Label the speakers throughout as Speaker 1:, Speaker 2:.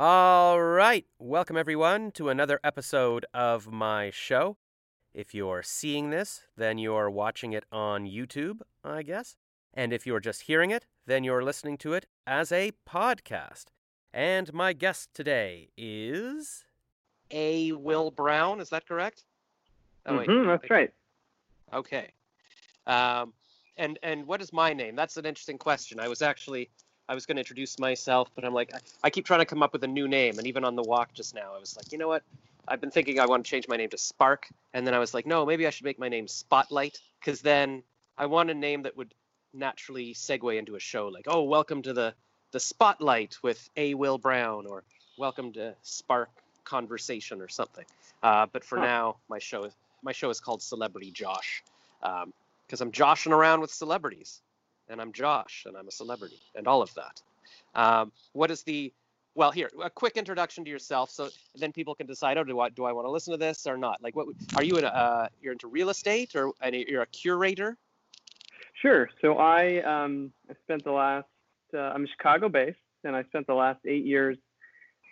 Speaker 1: All right. Welcome, everyone, to another episode of my show. If you're seeing this, then you're watching it on YouTube, I guess. And if you're just hearing it, then you're listening to it as a podcast. And my guest today is.
Speaker 2: A. Will Brown, is that correct?
Speaker 3: Oh, wait. Mm-hmm, that's right.
Speaker 2: Okay. Um, and and what is my name? That's an interesting question. I was actually I was going to introduce myself, but I'm like I, I keep trying to come up with a new name, and even on the walk just now, I was like, you know what? I've been thinking I want to change my name to Spark, and then I was like, no, maybe I should make my name Spotlight, because then I want a name that would naturally segue into a show, like, oh, welcome to the the Spotlight with A. Will Brown, or welcome to Spark Conversation, or something. Uh, but for huh. now, my show is my show is called Celebrity Josh, because um, I'm joshing around with celebrities, and I'm Josh, and I'm a celebrity, and all of that. Um, what is the well here a quick introduction to yourself so then people can decide oh do i do i want to listen to this or not? Like what are you in a, uh, you're into real estate or you're a curator?
Speaker 3: Sure. So i um i spent the last uh, i'm chicago based and i spent the last eight years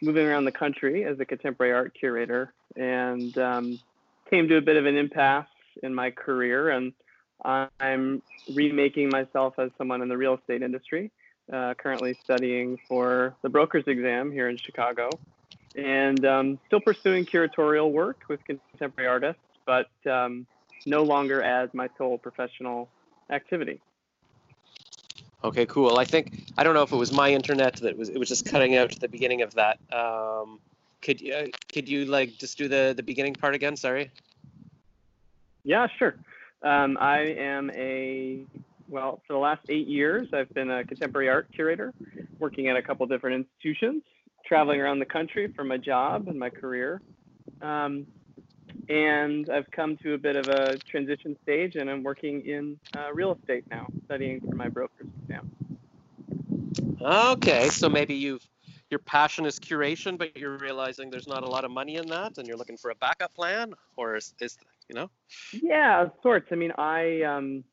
Speaker 3: moving around the country as a contemporary art curator and um, came to a bit of an impasse in my career and i'm remaking myself as someone in the real estate industry uh, currently studying for the broker's exam here in Chicago, and um, still pursuing curatorial work with contemporary artists, but um, no longer as my sole professional activity.
Speaker 2: Okay, cool. I think I don't know if it was my internet that was it was just cutting out at the beginning of that. Um, could you uh, could you like just do the the beginning part again? Sorry.
Speaker 3: Yeah, sure. Um, I am a well, for the last eight years, I've been a contemporary art curator, working at a couple different institutions, traveling around the country for my job and my career. Um, and I've come to a bit of a transition stage, and I'm working in uh, real estate now, studying for my broker's exam.
Speaker 2: Okay, so maybe you've your passion is curation, but you're realizing there's not a lot of money in that, and you're looking for a backup plan, or is, is you know?
Speaker 3: Yeah, of sorts. I mean, I um,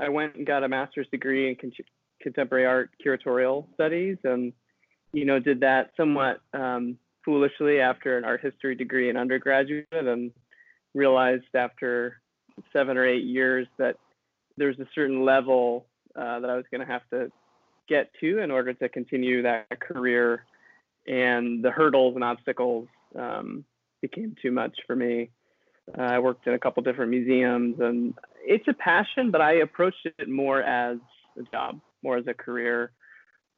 Speaker 3: I went and got a master's degree in con- contemporary art curatorial studies, and you know did that somewhat um, foolishly after an art history degree in undergraduate, and realized after seven or eight years that there's a certain level uh, that I was going to have to get to in order to continue that career, and the hurdles and obstacles um, became too much for me. Uh, I worked in a couple different museums, and it's a passion, but I approached it more as a job, more as a career,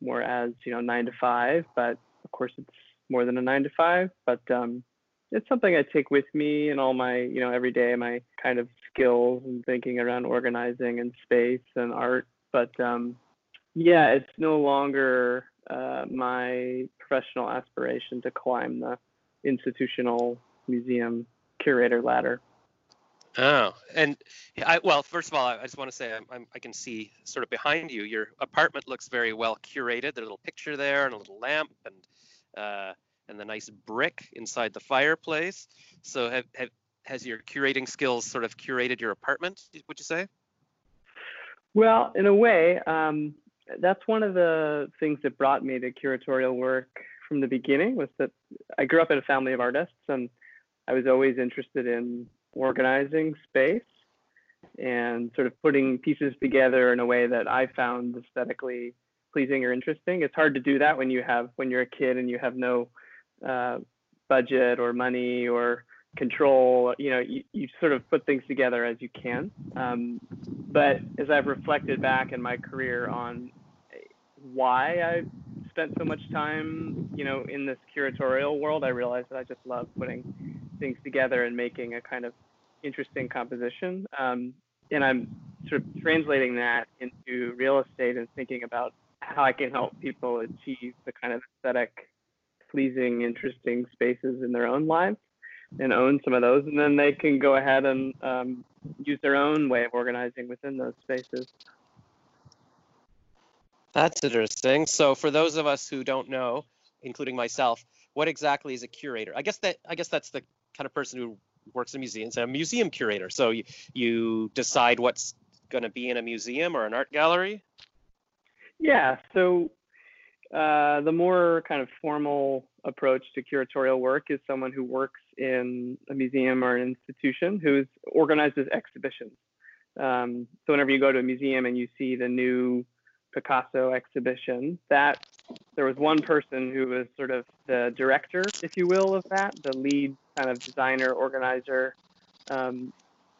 Speaker 3: more as you know nine to five. But of course, it's more than a nine to five. But um, it's something I take with me in all my you know every day my kind of skills and thinking around organizing and space and art. But um, yeah, it's no longer uh, my professional aspiration to climb the institutional museum curator ladder.
Speaker 2: Oh, and I well, first of all, I just want to say I'm, I'm, i can see sort of behind you. Your apartment looks very well curated. There's a little picture there and a little lamp and uh, and the nice brick inside the fireplace. So have, have has your curating skills sort of curated your apartment? Would you say?
Speaker 3: Well, in a way, um, that's one of the things that brought me to curatorial work from the beginning. Was that I grew up in a family of artists and I was always interested in organizing space and sort of putting pieces together in a way that I found aesthetically pleasing or interesting. It's hard to do that when you have when you're a kid and you have no uh, budget or money or control. You know, you, you sort of put things together as you can. Um, but as I've reflected back in my career on why I spent so much time, you know, in this curatorial world, I realized that I just love putting things together and making a kind of interesting composition. Um, and I'm sort of translating that into real estate and thinking about how I can help people achieve the kind of aesthetic, pleasing, interesting spaces in their own lives and own some of those. And then they can go ahead and um, use their own way of organizing within those spaces.
Speaker 2: That's interesting. So, for those of us who don't know, including myself, what exactly is a curator? I guess that I guess that's the kind of person who works in museums, a museum curator. So you, you decide what's going to be in a museum or an art gallery?
Speaker 3: Yeah. So uh, the more kind of formal approach to curatorial work is someone who works in a museum or an institution who's organizes exhibitions. Um, so whenever you go to a museum and you see the new Picasso exhibition, that there was one person who was sort of the director, if you will, of that, the lead kind of designer, organizer, um,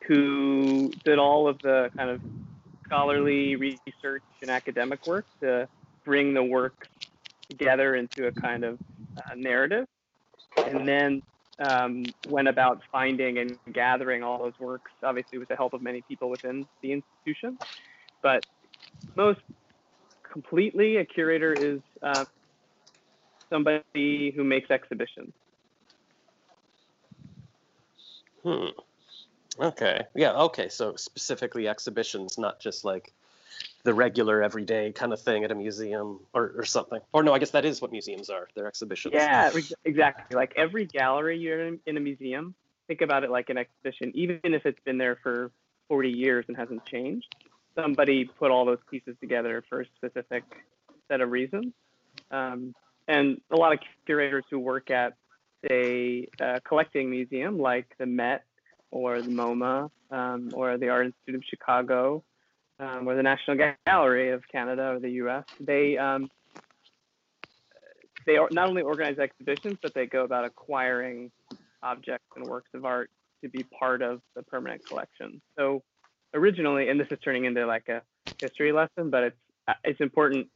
Speaker 3: who did all of the kind of scholarly research and academic work to bring the work together into a kind of uh, narrative, and then um, went about finding and gathering all those works, obviously with the help of many people within the institution. But most completely, a curator is uh, somebody who makes exhibitions.
Speaker 2: Hmm. Okay. Yeah. Okay. So specifically exhibitions, not just like the regular everyday kind of thing at a museum or, or something. Or no, I guess that is what museums are. They're exhibitions.
Speaker 3: Yeah, exactly. Like every gallery you're in, in a museum, think about it like an exhibition, even if it's been there for 40 years and hasn't changed. Somebody put all those pieces together for a specific set of reasons. Um, and a lot of curators who work at a uh, collecting museum like the Met or the MoMA um, or the Art Institute of Chicago um, or the National Gallery of Canada or the U.S. They um, they not only organize exhibitions, but they go about acquiring objects and works of art to be part of the permanent collection. So originally, and this is turning into like a history lesson, but it's it's important,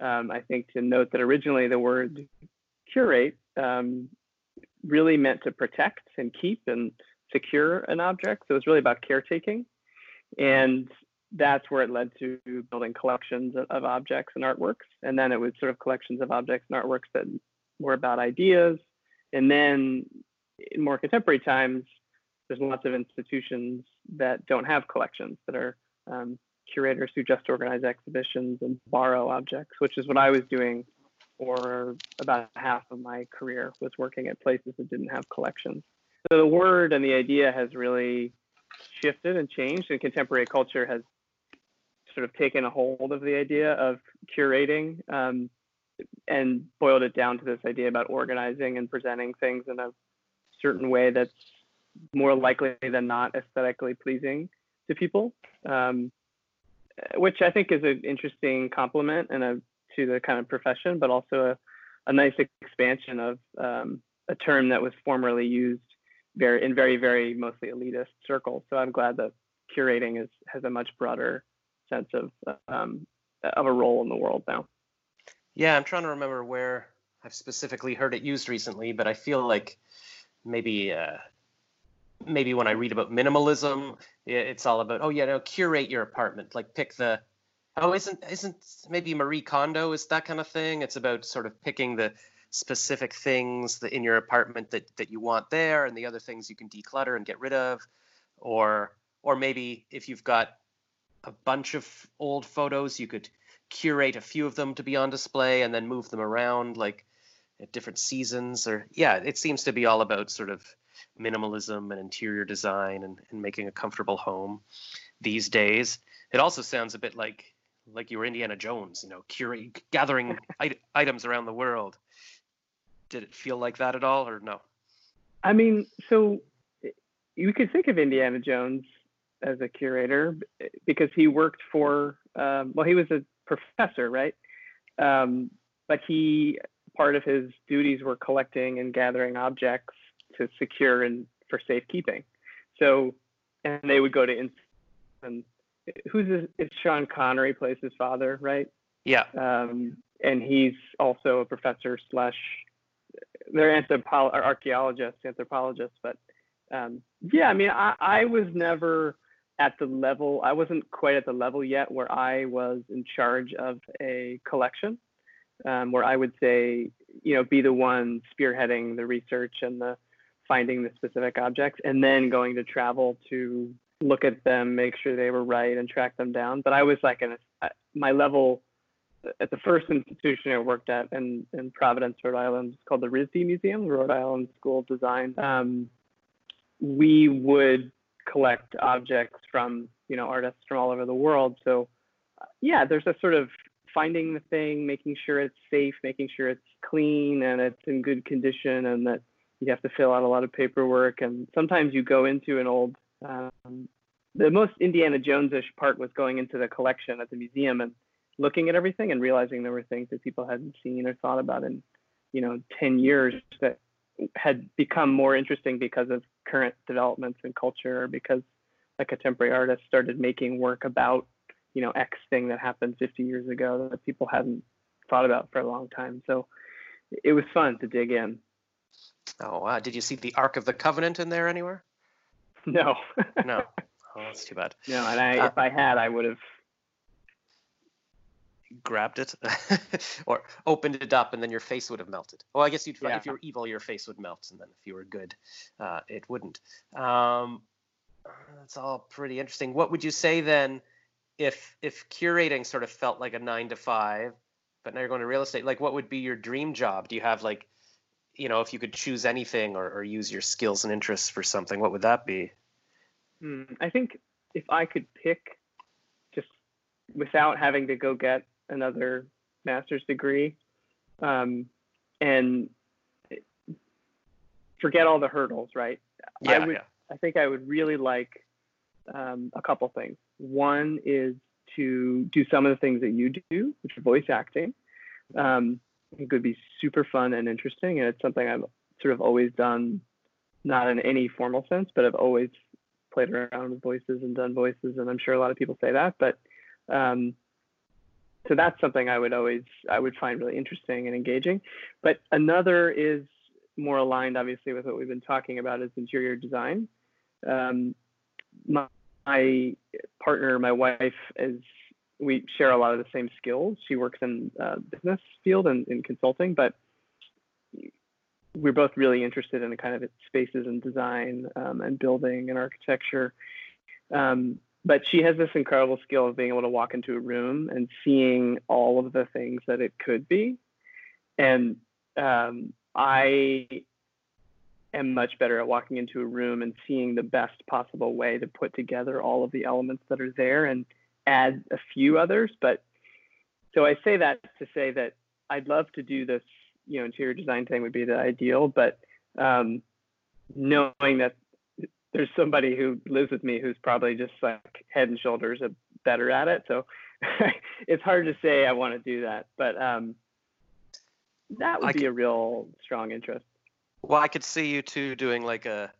Speaker 3: um, I think, to note that originally the word curate um, really meant to protect and keep and secure an object. So it's really about caretaking. And that's where it led to building collections of objects and artworks. And then it was sort of collections of objects and artworks that were about ideas. And then in more contemporary times, there's lots of institutions that don't have collections that are um, curators who just organize exhibitions and borrow objects, which is what I was doing for about half of my career was working at places that didn't have collections. So the word and the idea has really shifted and changed, and contemporary culture has sort of taken a hold of the idea of curating um, and boiled it down to this idea about organizing and presenting things in a certain way that's more likely than not aesthetically pleasing to people, um, which I think is an interesting compliment and a to the kind of profession, but also a, a nice expansion of um, a term that was formerly used very in very very mostly elitist circles. So I'm glad that curating is has a much broader sense of um, of a role in the world now.
Speaker 2: Yeah, I'm trying to remember where I've specifically heard it used recently, but I feel like maybe uh, maybe when I read about minimalism, it's all about oh yeah, no, curate your apartment, like pick the oh isn't isn't maybe Marie Kondo is that kind of thing. It's about sort of picking the specific things that in your apartment that that you want there, and the other things you can declutter and get rid of, or or maybe if you've got a bunch of old photos. You could curate a few of them to be on display and then move them around like at different seasons or yeah, it seems to be all about sort of minimalism and interior design and, and making a comfortable home these days. It also sounds a bit like like you were Indiana Jones, you know, curate gathering it- items around the world. Did it feel like that at all or no?
Speaker 3: I mean, so you could think of Indiana Jones as a curator because he worked for um, well he was a professor right um, but he part of his duties were collecting and gathering objects to secure and for safekeeping. So and they would go to and who's this, it's Sean Connery plays his father right?
Speaker 2: Yeah.
Speaker 3: Um, and he's also a professor slash they're anthropo- archaeologists anthropologists but um, yeah, I mean, I, I was never at the level i wasn't quite at the level yet where i was in charge of a collection um, where i would say you know be the one spearheading the research and the finding the specific objects and then going to travel to look at them make sure they were right and track them down but i was like in a, my level at the first institution I worked at in, in Providence, Rhode Island, it's called the RISD Museum, Rhode Island School of Design. Um, we would collect objects from you know artists from all over the world. So yeah, there's a sort of finding the thing, making sure it's safe, making sure it's clean and it's in good condition, and that you have to fill out a lot of paperwork. And sometimes you go into an old, um, the most Indiana Jones-ish part was going into the collection at the museum and looking at everything and realizing there were things that people hadn't seen or thought about in, you know, 10 years that had become more interesting because of current developments in culture or because a contemporary artist started making work about you know X thing that happened 50 years ago that people hadn't thought about for a long time. So it was fun to dig in.
Speaker 2: Oh wow! Did you see the Ark of the Covenant in there anywhere?
Speaker 3: No.
Speaker 2: no. Oh, that's too bad.
Speaker 3: No, and I, uh, if I had, I would have
Speaker 2: grabbed it or opened it up, and then your face would have melted. Well, I guess you'd. Yeah. If you were evil, your face would melt, and then if you were good, uh, it wouldn't. Um, that's all pretty interesting. What would you say then? if if curating sort of felt like a nine to five, but now you're going to real estate, like what would be your dream job? Do you have like, you know, if you could choose anything or, or use your skills and interests for something, what would that be?
Speaker 3: Hmm, I think if I could pick, just without having to go get another master's degree, um, and forget all the hurdles, right?
Speaker 2: Yeah,
Speaker 3: I would,
Speaker 2: yeah.
Speaker 3: I think I would really like um, a couple things. One is to do some of the things that you do, which are voice acting. Um, it could be super fun and interesting, and it's something I've sort of always done, not in any formal sense, but I've always played around with voices and done voices, and I'm sure a lot of people say that. But um, so that's something I would always I would find really interesting and engaging. But another is more aligned, obviously, with what we've been talking about is interior design. Um, my, my partner, my wife, is we share a lot of the same skills. She works in uh, business field and in consulting, but we're both really interested in the kind of spaces and design um, and building and architecture. Um, but she has this incredible skill of being able to walk into a room and seeing all of the things that it could be. And um, I am much better at walking into a room and seeing the best possible way to put together all of the elements that are there and add a few others. But so I say that to say that I'd love to do this, you know, interior design thing would be the ideal, but um, knowing that there's somebody who lives with me who's probably just like head and shoulders better at it. So it's hard to say I want to do that, but um, that would I be can, a real strong interest.
Speaker 2: Well, I could see you two doing like a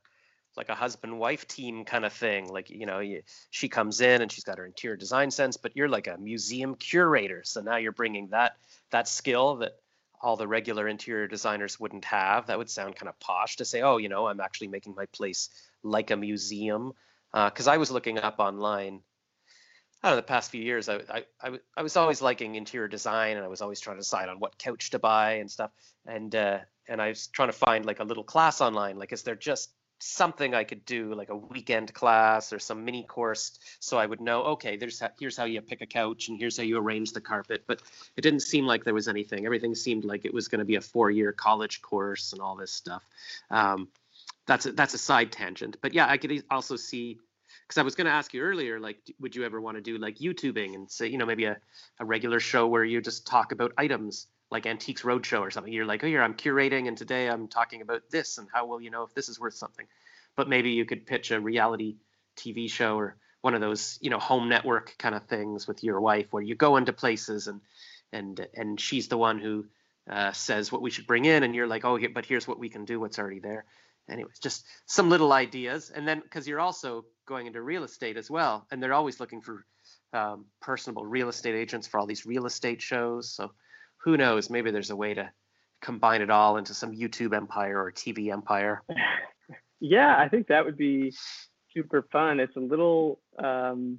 Speaker 2: like a husband wife team kind of thing. Like you know, you, she comes in and she's got her interior design sense, but you're like a museum curator. So now you're bringing that that skill that all the regular interior designers wouldn't have. That would sound kind of posh to say, oh, you know, I'm actually making my place like a museum. Because uh, I was looking up online I don't know, the past few years, I, I, I, I, was always liking interior design and I was always trying to decide on what couch to buy and stuff. And, uh, and I was trying to find like a little class online. Like, is there just something I could do, like a weekend class or some mini course, so I would know, okay, there's here's how you pick a couch and here's how you arrange the carpet. But it didn't seem like there was anything. Everything seemed like it was going to be a four-year college course and all this stuff. Um, that's a, that's a side tangent. But yeah, I could also see because I was going to ask you earlier, like, would you ever want to do like YouTubing and say, you know, maybe a, a regular show where you just talk about items like Antiques Roadshow or something? You're like, oh, here I'm curating, and today I'm talking about this, and how will you know if this is worth something? But maybe you could pitch a reality TV show or one of those, you know, home network kind of things with your wife, where you go into places and and and she's the one who uh, says what we should bring in, and you're like, oh, here, but here's what we can do, what's already there anyways, just some little ideas. And then because you're also going into real estate as well, and they're always looking for um, personable real estate agents for all these real estate shows. So who knows? Maybe there's a way to combine it all into some YouTube empire or TV empire.
Speaker 3: Yeah, I think that would be super fun. It's a little um,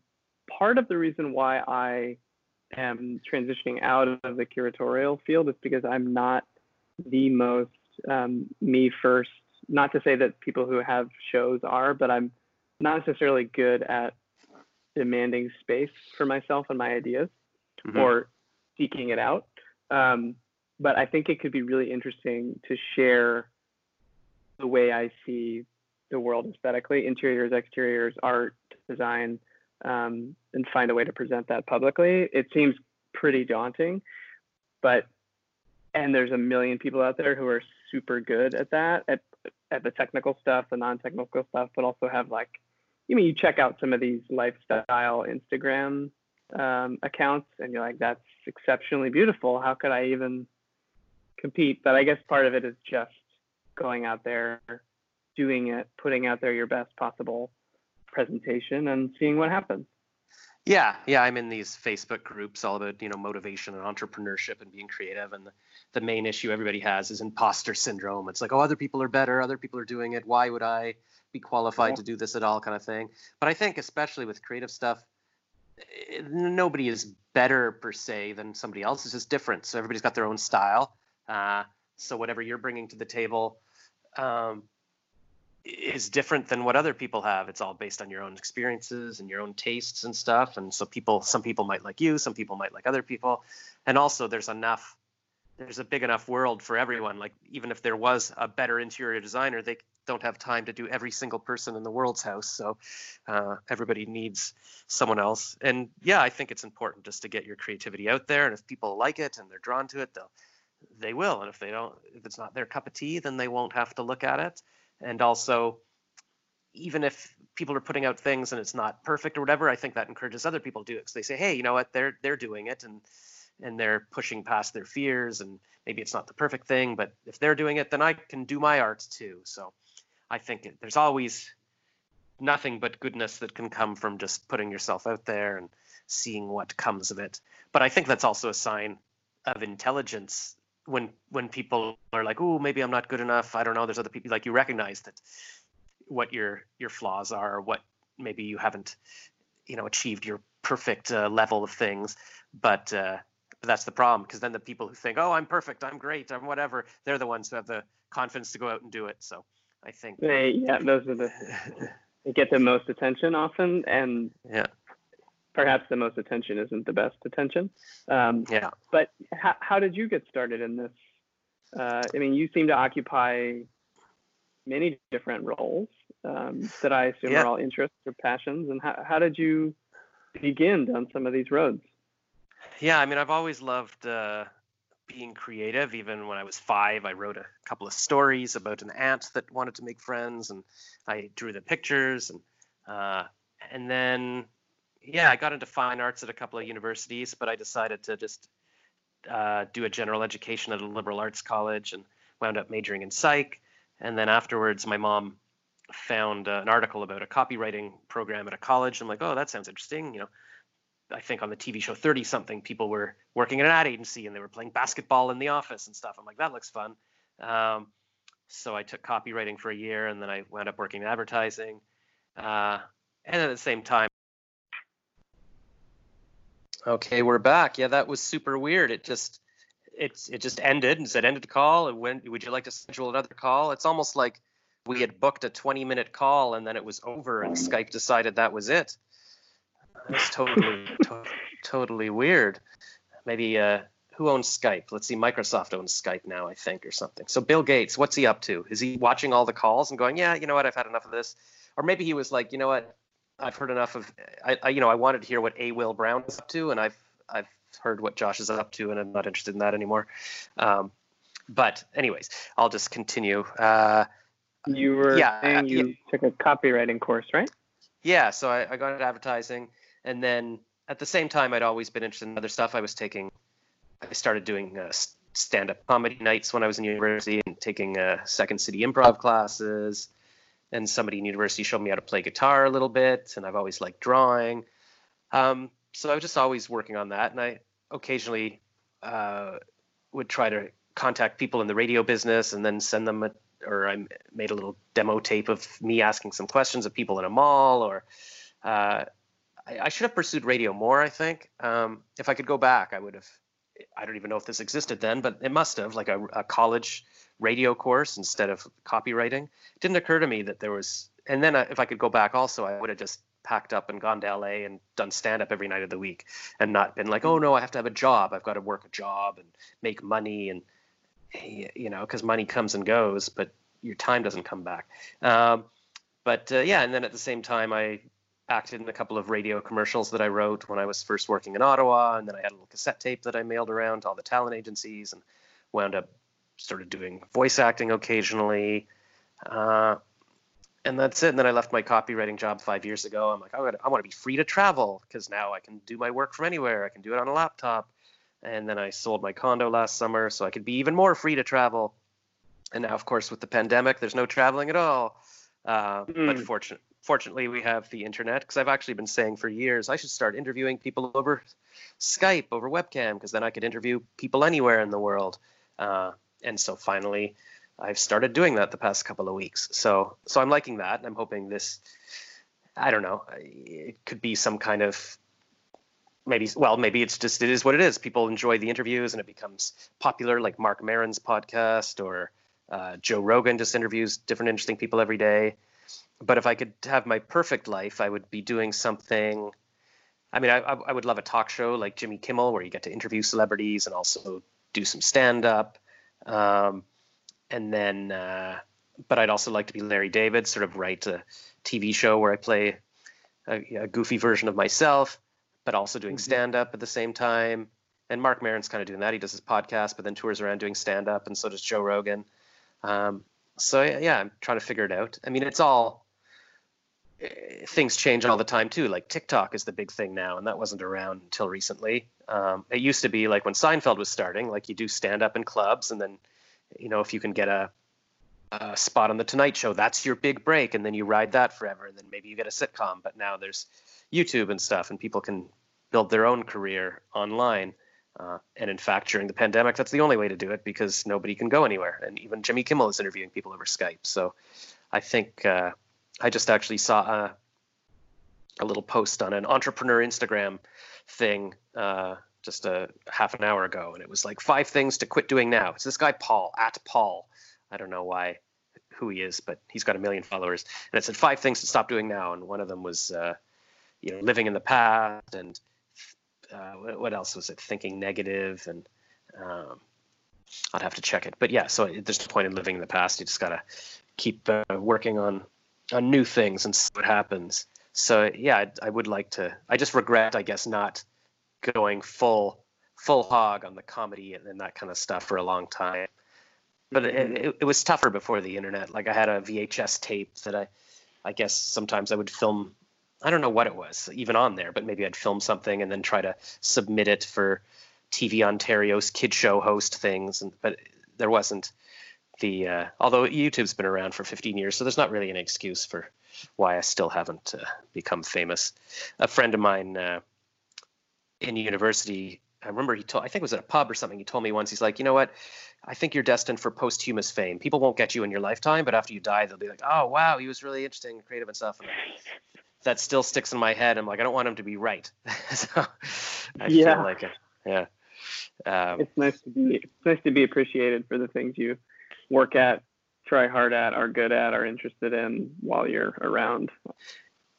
Speaker 3: part of the reason why I am transitioning out of the curatorial field is because I'm not the most um, me first not to say that people who have shows are, but I'm not necessarily good at demanding space for myself and my ideas mm-hmm. or seeking it out. Um, but I think it could be really interesting to share the way I see the world aesthetically, interiors, exteriors, art, design, um, and find a way to present that publicly. It seems pretty daunting. But and there's a million people out there who are super good at that at at the technical stuff, the non-technical stuff, but also have like, you mean you check out some of these lifestyle Instagram um, accounts, and you're like, that's exceptionally beautiful. How could I even compete? But I guess part of it is just going out there, doing it, putting out there your best possible presentation, and seeing what happens.
Speaker 2: Yeah, yeah, I'm in these Facebook groups all about you know motivation and entrepreneurship and being creative. And the, the main issue everybody has is imposter syndrome. It's like, oh, other people are better, other people are doing it. Why would I be qualified yeah. to do this at all, kind of thing. But I think especially with creative stuff, nobody is better per se than somebody else. It's just different. So everybody's got their own style. Uh, so whatever you're bringing to the table, um, is different than what other people have. It's all based on your own experiences and your own tastes and stuff. And so people, some people might like you, some people might like other people. And also there's enough, there's a big enough world for everyone. Like even if there was a better interior designer, they don't have time to do every single person in the world's house. So uh, everybody needs someone else. And yeah, I think it's important just to get your creativity out there. And if people like it and they're drawn to it, they'll, they will. And if they don't, if it's not their cup of tea, then they won't have to look at it and also even if people are putting out things and it's not perfect or whatever i think that encourages other people to do it because they say hey you know what they're they're doing it and and they're pushing past their fears and maybe it's not the perfect thing but if they're doing it then i can do my art too so i think it, there's always nothing but goodness that can come from just putting yourself out there and seeing what comes of it but i think that's also a sign of intelligence when when people are like, "Oh, maybe I'm not good enough. I don't know." There's other people like you recognize that what your your flaws are, what maybe you haven't, you know, achieved your perfect uh, level of things. But uh, but that's the problem because then the people who think, "Oh, I'm perfect. I'm great. I'm whatever," they're the ones who have the confidence to go out and do it. So I think.
Speaker 3: They, yeah, those are the they get the most attention often, and
Speaker 2: yeah
Speaker 3: perhaps the most attention isn't the best attention. Um,
Speaker 2: yeah.
Speaker 3: But how, how did you get started in this? Uh, I mean, you seem to occupy many different roles um, that I assume yeah. are all interests or passions. And how, how did you begin down some of these roads?
Speaker 2: Yeah, I mean, I've always loved uh, being creative. Even when I was five, I wrote a couple of stories about an ant that wanted to make friends, and I drew the pictures. And uh, and then yeah, I got into fine arts at a couple of universities, but I decided to just uh, do a general education at a liberal arts college and wound up majoring in psych. And then afterwards, my mom found uh, an article about a copywriting program at a college. I'm like, oh, that sounds interesting. You know, I think on the TV show 30 something, people were working at an ad agency and they were playing basketball in the office and stuff. I'm like, that looks fun. Um, so I took copywriting for a year and then I wound up working in advertising. Uh, and at the same time, Okay, we're back. Yeah, that was super weird. It just it's it just ended and said ended call. And when would you like to schedule another call? It's almost like we had booked a 20 minute call and then it was over and Skype decided that was it. That's totally to- totally weird. Maybe uh who owns Skype? Let's see, Microsoft owns Skype now, I think, or something. So Bill Gates, what's he up to? Is he watching all the calls and going, yeah, you know what, I've had enough of this? Or maybe he was like, you know what, I've heard enough of. I, I, you know I wanted to hear what A. Will Brown is up to, and I've I've heard what Josh is up to, and I'm not interested in that anymore. Um, but anyways, I'll just continue. Uh,
Speaker 3: you were yeah, saying you yeah. took a copywriting course, right?
Speaker 2: Yeah, so I, I got into advertising, and then at the same time, I'd always been interested in other stuff. I was taking, I started doing uh, stand-up comedy nights when I was in university, and taking uh, Second City improv classes and somebody in university showed me how to play guitar a little bit, and I've always liked drawing. Um, so I was just always working on that, and I occasionally uh, would try to contact people in the radio business and then send them a, or I made a little demo tape of me asking some questions of people in a mall, or uh, I, I, should have pursued radio more. I think um, if I could go back, I would have. I don't even know if this existed then, but it must have, like a, a college radio course instead of copywriting. It didn't occur to me that there was, and then if I could go back also, I would have just packed up and gone to LA and done stand up every night of the week and not been like, oh no, I have to have a job. I've got to work a job and make money and, you know, because money comes and goes, but your time doesn't come back. Um, but uh, yeah, and then at the same time, I acted in a couple of radio commercials that I wrote when I was first working in Ottawa, and then I had a little cassette tape that I mailed around to all the talent agencies, and wound up started doing voice acting occasionally. Uh, and that's it. And then I left my copywriting job five years ago. I'm like, I I want to be free to travel because now I can do my work from anywhere. I can do it on a laptop. And then I sold my condo last summer so I could be even more free to travel. And now, of course, with the pandemic, there's no traveling at all. Uh, mm. But fortunate, fortunately, we have the internet because I've actually been saying for years I should start interviewing people over Skype, over webcam, because then I could interview people anywhere in the world. Uh, and so finally, I've started doing that the past couple of weeks. So so I'm liking that. And I'm hoping this. I don't know. It could be some kind of maybe well maybe it's just it is what it is people enjoy the interviews and it becomes popular like marc maron's podcast or uh, joe rogan just interviews different interesting people every day but if i could have my perfect life i would be doing something i mean i, I would love a talk show like jimmy kimmel where you get to interview celebrities and also do some stand up um, and then uh, but I'd also like to be Larry David, sort of write a TV show where I play a, a goofy version of myself, but also doing mm-hmm. stand up at the same time. And Marc Maron's kind of doing that. He does his podcast, but then tours around doing stand up, and so does Joe Rogan. Um, so yeah, I'm trying to figure it out. I mean, it's all eh, things change all the time too. Like TikTok is the big thing now, and that wasn't around until recently. Um, it used to be like when Seinfeld was starting, like you do stand up in clubs, and then you know, if you can get a, a spot on the Tonight Show, that's your big break, and then you ride that forever, and then maybe you get a sitcom. But now there's YouTube and stuff, and people can build their own career online. Uh, and in fact, during the pandemic, that's the only way to do it because nobody can go anywhere. And even Jimmy Kimmel is interviewing people over Skype. So I think uh, I just actually saw a, a, little post on an entrepreneur Instagram thing uh, just a half an hour ago, and it was like five things to quit doing now. It's this guy Paul at Paul. I don't know why, who he is, but he's got a million followers, and it said five things to stop doing now, and one of them was, uh, you know, living in the past, and uh, what else was it? Thinking negative, and um, I'd have to check it, but yeah. So there's no point in living in the past. You just gotta keep uh, working on on new things and see what happens. So yeah, I, I would like to. I just regret, I guess, not going full full hog on the comedy and, and that kind of stuff for a long time. But it, it, it, was tougher before the internet. Like I had a VHS tape that I, I guess sometimes I would film. I don't know what it was even on there, but maybe I'd film something and then try to submit it for TV Ontario's kid show host things. And but there wasn't the uh, although YouTube's been around for 15 years, so there's not really an excuse for why I still haven't uh, become famous. A friend of mine. Uh, in university, I remember he told, I think it was at a pub or something. He told me once, he's like, you know what? I think you're destined for posthumous fame. People won't get you in your lifetime, but after you die, they'll be like, oh, wow, he was really interesting, and creative and stuff. And that still sticks in my head. I'm like, I don't want him to be right. so I yeah. feel like it. Yeah.
Speaker 3: Um, it's nice to be, it's nice to be appreciated for the things you work at, try hard at, are good at, are interested in while you're around.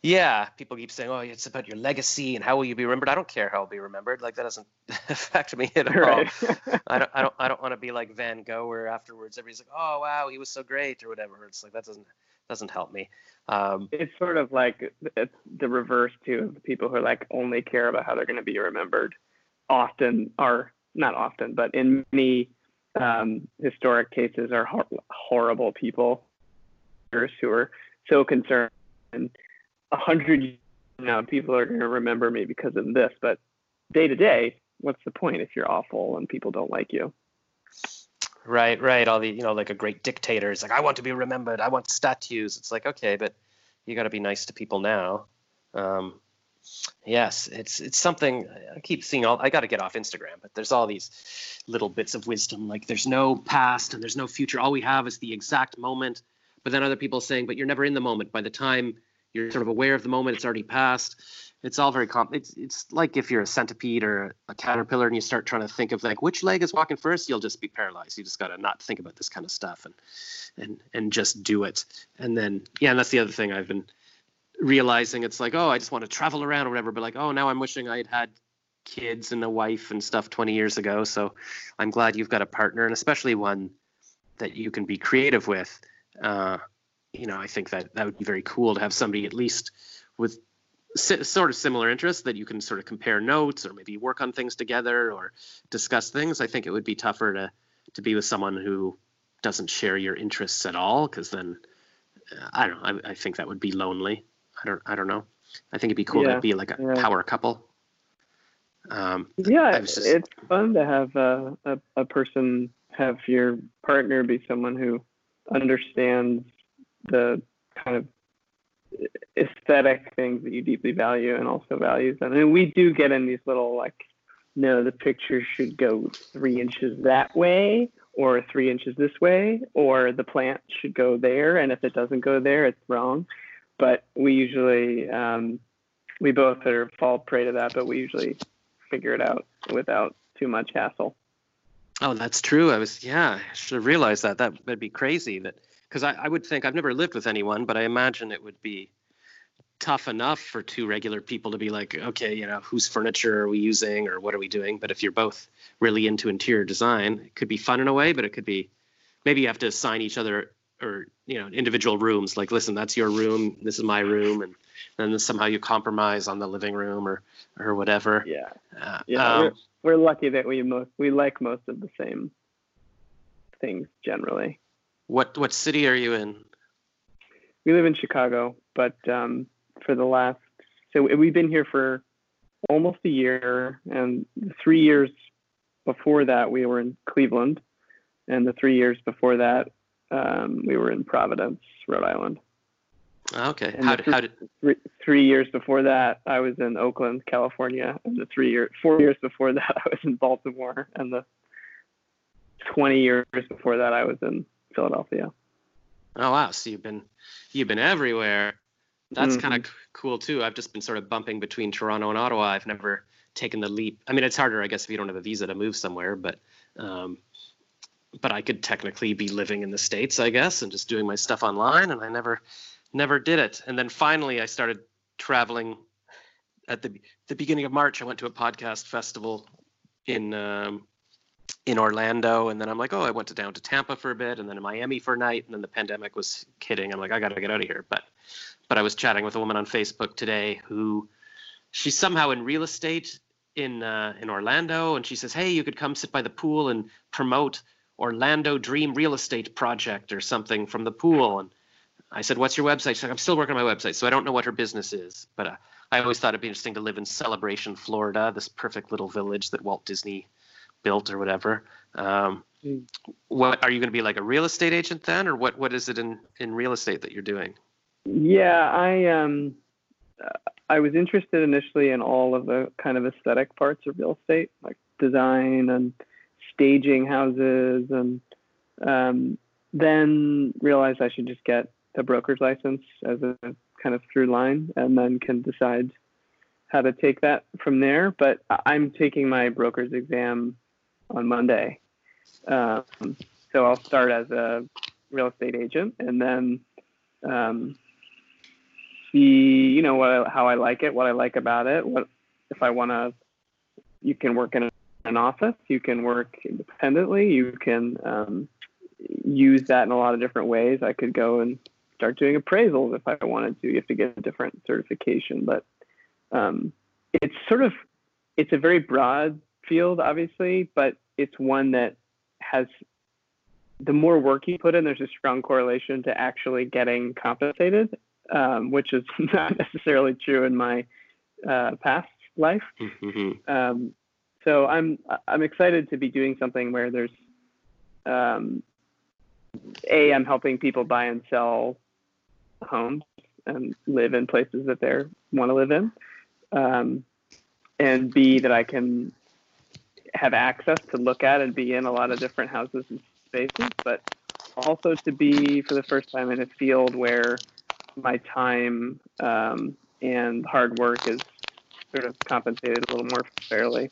Speaker 2: Yeah, people keep saying, "Oh, it's about your legacy and how will you be remembered." I don't care how I'll be remembered. Like that doesn't affect me at all. I don't, I don't, I don't want to be like Van Gogh, where afterwards everybody's like, "Oh, wow, he was so great" or whatever. It's like that doesn't doesn't help me. Um,
Speaker 3: it's sort of like the reverse too. The people who are like only care about how they're going to be remembered often are not often, but in many um, historic cases are hor- horrible people who are so concerned a hundred years now, people are going to remember me because of this. But day to day, what's the point if you're awful and people don't like you?
Speaker 2: Right, right. All the you know, like a great dictator is like, I want to be remembered. I want statues. It's like, okay, but you got to be nice to people now. Um, yes, it's it's something I keep seeing. All I got to get off Instagram, but there's all these little bits of wisdom. Like there's no past and there's no future. All we have is the exact moment. But then other people saying, but you're never in the moment. By the time you're sort of aware of the moment it's already passed it's all very comp it's it's like if you're a centipede or a caterpillar and you start trying to think of like which leg is walking first you'll just be paralyzed. You just got to not think about this kind of stuff and and and just do it. And then yeah and that's the other thing i've been realizing. It's like oh i just want to travel around or whatever but like oh now i'm wishing i had had kids and a wife and stuff 20 years ago. So i'm glad you've got a partner and especially one that you can be creative with. Uh, you know, I think that that would be very cool to have somebody at least with si- sort of similar interests that you can sort of compare notes or maybe work on things together or discuss things. I think it would be tougher to to be with someone who doesn't share your interests at all because then uh, I don't know. I, I think that would be lonely. I don't. I don't know. I think it'd be cool
Speaker 3: Yeah,
Speaker 2: to be like a
Speaker 3: yeah.
Speaker 2: power couple. Um,
Speaker 3: Yeah,
Speaker 2: just-
Speaker 3: it's fun to have a, a, a person have your partner be someone who understands the kind of aesthetic things that you deeply value and also values them. And we do get in these little like, no, the picture should go three inches that way or three inches this way, or the plant should go there. And if it doesn't go there, it's wrong. But we usually, um, we both are fall prey to that, but we usually figure it out without too much hassle.
Speaker 2: Oh, that's true. I was, yeah, I should have realized that. That would be crazy. That because I, I would think I've never lived with anyone, but I imagine it would be tough enough for two regular people to be like, okay, you know, whose furniture are we using or what are we doing? But if you're both really into interior design, it could be fun in a way, but it could be maybe you have to assign each other or you know individual rooms. Like, listen, that's your room, this is my room, and then somehow you compromise on the living room or or whatever.
Speaker 3: Yeah,
Speaker 2: Uh,
Speaker 3: yeah.
Speaker 2: um,
Speaker 3: we're, we're lucky that we most we like most of the same things generally.
Speaker 2: What what city are you in?
Speaker 3: We live in Chicago, but um, for the last so we've been here for almost a year, and three years before that we were in Cleveland, and the three years before that um, we were in Providence, Rhode Island.
Speaker 2: Okay.
Speaker 3: And
Speaker 2: How did, how did
Speaker 3: three, three years before that, I was in Oakland, California, and the three years, four years before that, I was in Baltimore, and the 20 years before that, I was in Philadelphia.
Speaker 2: Oh wow! So you've been you've been everywhere. That's
Speaker 3: Mhm.
Speaker 2: kind of cool too. I've just been sort of bumping between Toronto and Ottawa. I've never taken the leap. I mean, it's harder, I guess, if you don't have a visa to move somewhere. But um, but I could technically be living in the states, I guess, and just doing my stuff online. And I never never did it. And then finally, I started traveling. At the the beginning of March, I went to a podcast festival in um, in Orlando, and then I'm like, oh, I went to down to Tampa for a bit, and then in Miami for a night, and then the pandemic was hitting. I'm like, I gotta get out of here. But but I was chatting with a woman on Facebook today who she's somehow in real estate in uh, in Orlando, and she says, hey, you could come sit by the pool and promote Orlando Dream Real Estate Project or something from the pool. And I said, what's your website? She's like, I'm still working on my website, so I don't know what her business is, but. Uh, I always thought it'd be interesting to live in Celebration, Florida, this perfect little village that Walt Disney built or whatever. Um,
Speaker 3: Mm.
Speaker 2: what are you going to be like a real estate agent then, or what? What is it in in real estate that you're doing?
Speaker 3: Yeah, I um, I was interested initially in all of the kind of aesthetic parts of real estate, like design and staging houses, and um, then realized I should just get a broker's license as a kind of through line, and then can decide how to take that from there. But I'm taking my broker's exam on Monday, um, so I'll start as a real estate agent, and then um, see, you know, what how I like it, what I like about it, what if I want to. You can work in an office, you can work independently, you can um, use that in a lot of different ways. I could go and start doing appraisals if I wanted to. You have to get a different certification, but um, it's sort of it's a very broad field, obviously, but it's one that has the more work you put in, there's a strong correlation to actually getting compensated, um, which is not necessarily true in my uh, past life.
Speaker 2: Mm-hmm.
Speaker 3: Um, so I'm I'm excited to be doing something where there's um, a I'm helping people buy and sell homes and live in places that they want to live in, um, and b that I can have access to look at and be in a lot of different houses and spaces, but also to be for the first time in a field where my time um, and hard work is sort of compensated a little more fairly.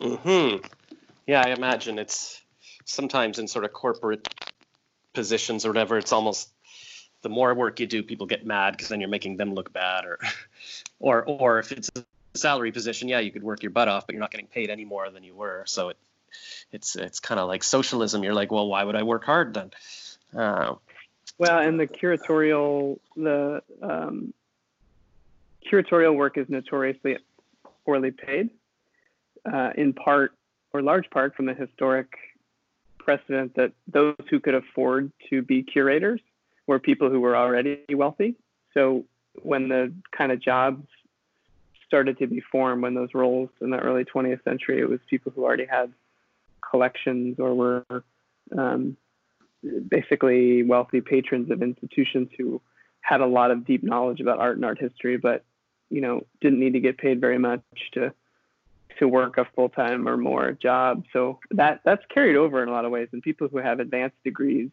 Speaker 2: hmm Yeah, I imagine it's sometimes in sort of corporate positions or whatever. It's almost the more work you do, people get mad because then you're making them look bad, or or or if it's salary position, yeah, you could work your butt off, but you're not getting paid any more than you were. So it it's it's kind of like socialism. You're like, well, why would I work hard then? Uh,
Speaker 3: Well, and the curatorial, the um, curatorial work is notoriously poorly paid, uh, in part or large part from the historic precedent that those who could afford to be curators were people who were already wealthy. So when the kind of jobs started to be formed, when those roles in the early 20th century, it was people who already had collections or were um, basically wealthy patrons of institutions who had a lot of deep knowledge about art and art history, but you know didn't need to get paid very much to to work a full time or more job. So that that's carried over in a lot of ways, and people who have advanced degrees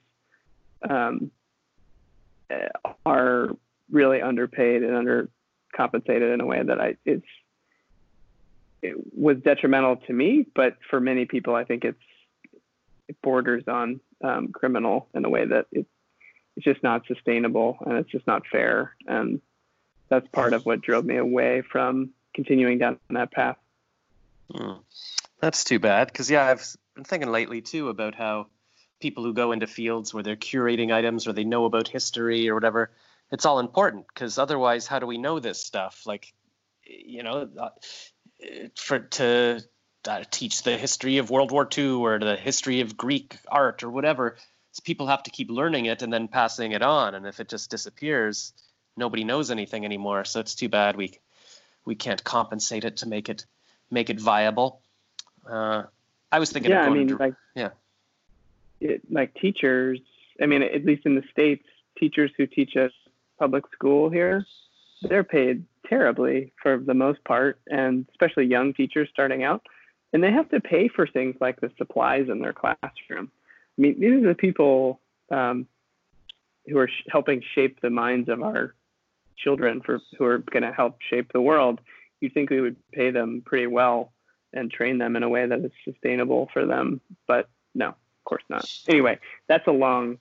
Speaker 3: um, are really underpaid and undercompensated in a way that I it's it was detrimental to me, but for many people, I think it's it borders on um, criminal in a way that it, it's just not sustainable and it's just not fair. And that's part of what drove me away from continuing down that path.
Speaker 2: Hmm. That's too bad. Because, yeah, I've been thinking lately too about how people who go into fields where they're curating items or they know about history or whatever, it's all important because otherwise, how do we know this stuff? Like, you know, uh, for to uh, teach the history of World War II or the history of Greek art or whatever. People have to keep learning it and then passing it on. And if it just disappears, nobody knows anything anymore. So it's too bad we we can't compensate it to make it make it viable. Uh, I was thinking.
Speaker 3: Yeah,
Speaker 2: I
Speaker 3: mean,
Speaker 2: to,
Speaker 3: like
Speaker 2: yeah,
Speaker 3: it, like teachers. I mean, at least in the states, teachers who teach at public school here, they're paid terribly for the most part, and especially young teachers starting out and they have to pay for things like the supplies in their classroom. I mean, these are the people um, who are sh- helping shape the minds of our children for who are going to help shape the world. You'd think we would pay them pretty well and train them in a way that is sustainable for them, but no, of course not. Anyway, that's a long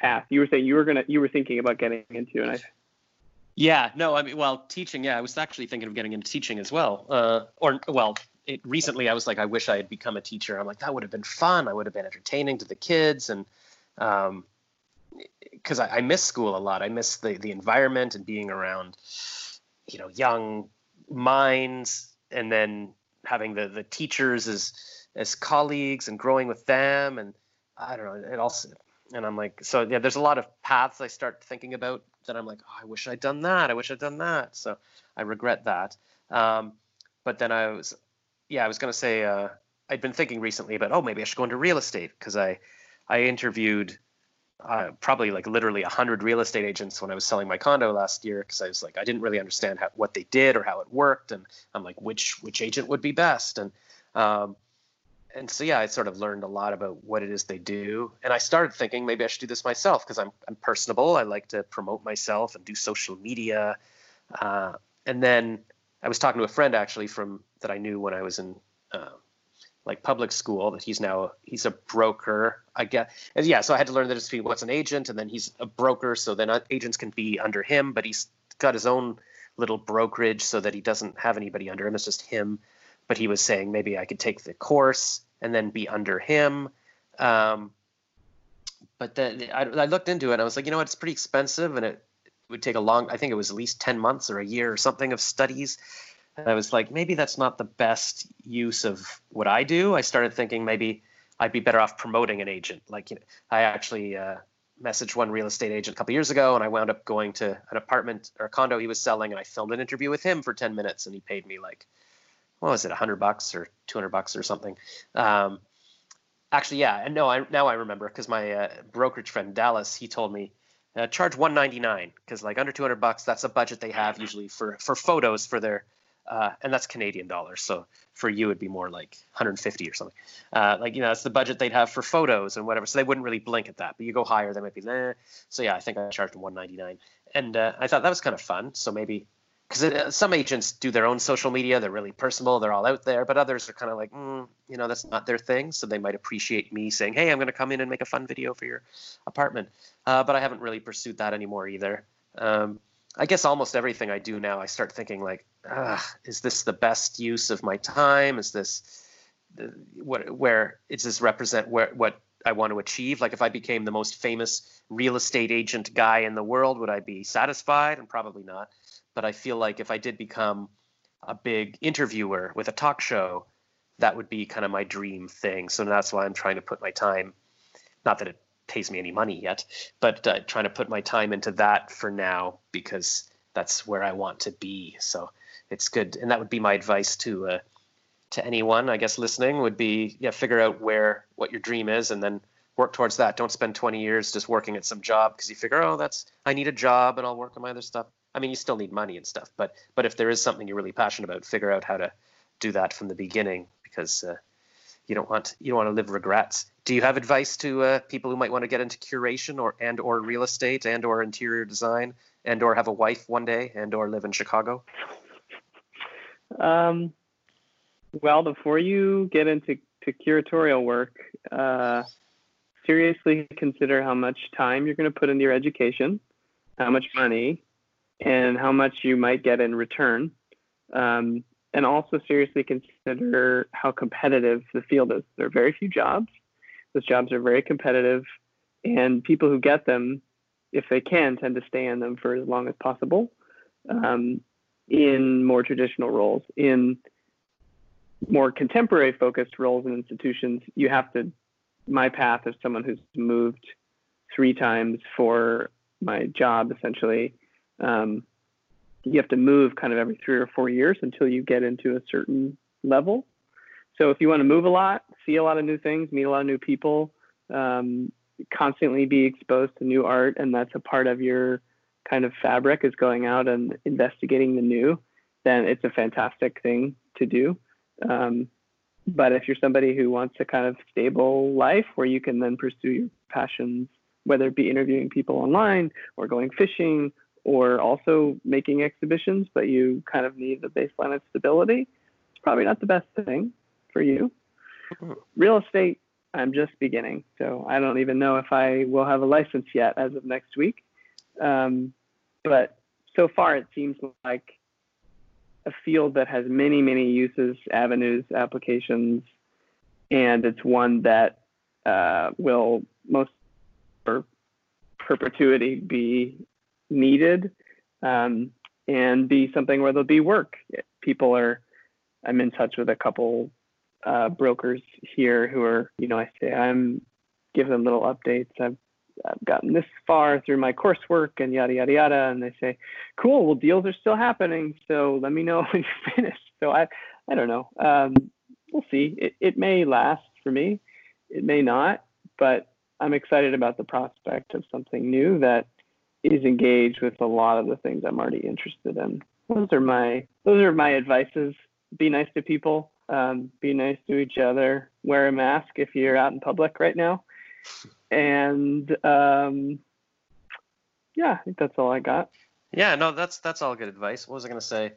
Speaker 3: path. You were saying you were gonna you were thinking about getting into, and I
Speaker 2: yeah, no, I mean, well, teaching. Yeah, I was actually thinking of getting into teaching as well. Uh, or, well, it, recently I was like, I wish I had become a teacher. I'm like, that would have been fun. I would have been entertaining to the kids, and um, because I, I miss school a lot. I miss the the environment and being around, you know, young minds, and then having the the teachers as as colleagues and growing with them, and I don't know. It also, and I'm like, so yeah, there's a lot of paths I start thinking about that I'm like, oh, I wish I'd done that. I wish I'd done that. So I regret that. Um, but then I was yeah, I was going to say uh, I'd been thinking recently about oh maybe I should go into real estate because I I interviewed uh, probably like literally a hundred real estate agents when I was selling my condo last year because I was like I didn't really understand how, what they did or how it worked and I'm like which which agent would be best and um, and so yeah I sort of learned a lot about what it is they do and I started thinking maybe I should do this myself because I'm I'm personable I like to promote myself and do social media uh, and then I was talking to a friend actually from that I knew when I was in uh, like public school. That he's now he's a broker. I guess and yeah. So I had to learn difference between what's an agent and then he's a broker. So then uh, agents can be under him, but he's got his own little brokerage so that he doesn't have anybody under him. It's just him. But he was saying maybe I could take the course and then be under him. Um, but then I, I looked into it and I was like, you know what, it's pretty expensive and it would take a long i think it was at least 10 months or a year or something of studies. And i was like maybe that's not the best use of what i do. I started thinking maybe i'd be better off promoting an agent. Like you know, i actually uh, messaged one real estate agent a couple years ago and i wound up going to an apartment or a condo he was selling and i filmed an interview with him for 10 minutes and he paid me like what was it 100 bucks or 200 bucks or something um, actually yeah and no I, now i remember because my uh, brokerage friend dallas he told me uh, charge 199 because like under 200 bucks that's a budget they have usually for for photos for their uh, and that's Canadian dollars. So for you, it'd be more like 150 or something. Uh, like you know, that's the budget they'd have for photos and whatever. So they wouldn't really blink at that. But you go higher, they might be. Eh. So yeah, I think I charged them 199, and uh, I thought that was kind of fun. So maybe because uh, some agents do their own social media they're really personal they're all out there but others are kind of like mm, you know that's not their thing so they might appreciate me saying hey i'm going to come in and make a fun video for your apartment uh, but i haven't really pursued that anymore either um, i guess almost everything i do now i start thinking like is this the best use of my time is this what where does this represent where what I want to achieve. Like if I became the most famous real estate agent guy in the world, would I be satisfied? And probably not. But I feel like if I did become a big interviewer with a talk show, that would be kind of my dream thing. So that's why I'm trying to put my time, not that it pays me any money yet, but uh, trying to put my time into that for now because that's where I want to be. So it's good, and that would be my advice to uh, to anyone, I guess, listening would be yeah, figure out where what your dream is, and then work towards that. Don't spend 20 years just working at some job because you figure, oh, that's I need a job and I'll work on my other stuff. I mean, you still need money and stuff, but but if there is something you're really passionate about, figure out how to do that from the beginning because uh, you don't want you don't want to live regrets. Do you have advice to uh, people who might want to get into curation or and or real estate and or interior design and or have a wife one day and or live in Chicago?
Speaker 3: Um, well, before you get into to curatorial work, uh, seriously consider how much time you're going to put into your education, how much money, and how much you might get in return. Um, and also seriously consider how competitive the field is. There are very few jobs. Those jobs are very competitive, and people who get them, if they can, tend to stay in them for as long as possible um, in more traditional roles. In more contemporary focused roles in institutions, you have to. My path as someone who's moved three times for my job, essentially, um, you have to move kind of every three or four years until you get into a certain level. So if you want to move a lot, see a lot of new things, meet a lot of new people, um, constantly be exposed to new art, and that's a part of your kind of fabric is going out and investigating the new, then it's a fantastic thing to do. Um, but if you're somebody who wants a kind of stable life where you can then pursue your passions, whether it be interviewing people online or going fishing or also making exhibitions, but you kind of need the baseline of stability, it's probably not the best thing for you. Real estate, I'm just beginning, so I don't even know if I will have a license yet as of next week. Um, but so far, it seems like a field that has many, many uses, avenues, applications, and it's one that uh, will most for perpetuity be needed um, and be something where there'll be work. People are, I'm in touch with a couple uh, brokers here who are, you know, I say I'm give them little updates. I've, I've gotten this far through my coursework and yada yada yada, and they say, "Cool, well deals are still happening, so let me know when you're finished." So I, I don't know. Um, we'll see. It it may last for me, it may not, but I'm excited about the prospect of something new that is engaged with a lot of the things I'm already interested in. Those are my those are my advices. Be nice to people. Um, be nice to each other. Wear a mask if you're out in public right now. And um, yeah, I think that's all I got.
Speaker 2: Yeah, no, that's that's all good advice. What was I going to say?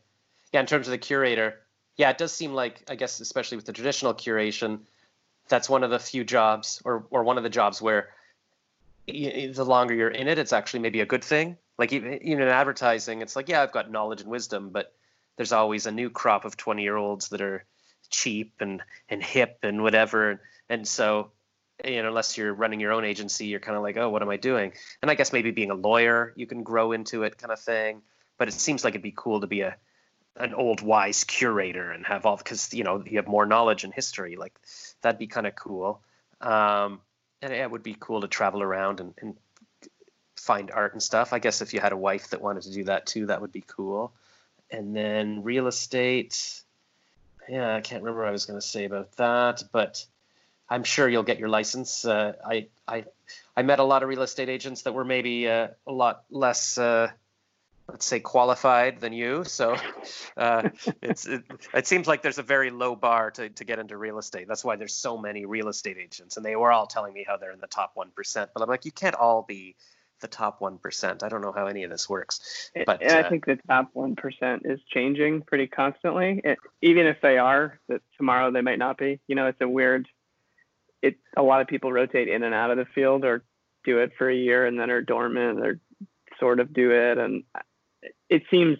Speaker 2: Yeah, in terms of the curator, yeah, it does seem like I guess especially with the traditional curation, that's one of the few jobs or or one of the jobs where the longer you're in it, it's actually maybe a good thing. Like even in advertising, it's like, yeah, I've got knowledge and wisdom, but there's always a new crop of 20 year olds that are cheap and, and hip and whatever. And so, you know, unless you're running your own agency, you're kind of like, oh, what am I doing? And I guess maybe being a lawyer, you can grow into it kind of thing. But it seems like it'd be cool to be a, an old wise curator and have all, because, you know, you have more knowledge and history. Like that'd be kind of cool. Um, and it would be cool to travel around and, and find art and stuff. I guess if you had a wife that wanted to do that too, that would be cool. And then real estate. Yeah, I can't remember what I was going to say about that, but I'm sure you'll get your license. Uh, I I I met a lot of real estate agents that were maybe uh, a lot less uh, let's say qualified than you. So uh, it's it, it, seems like there's a very low bar to, to get into real estate. That's why there's so many real estate agents and they were all telling me how they're in the top 1% but i'm like you can't all be the top 1% i don't know how any of this works but
Speaker 3: and i uh, think the top 1% is changing pretty constantly it, even if they are that tomorrow they might not be. You know it's a weird it a lot of people rotate in and out of the field or do it for a year and then are dormant or sort of do it and it seems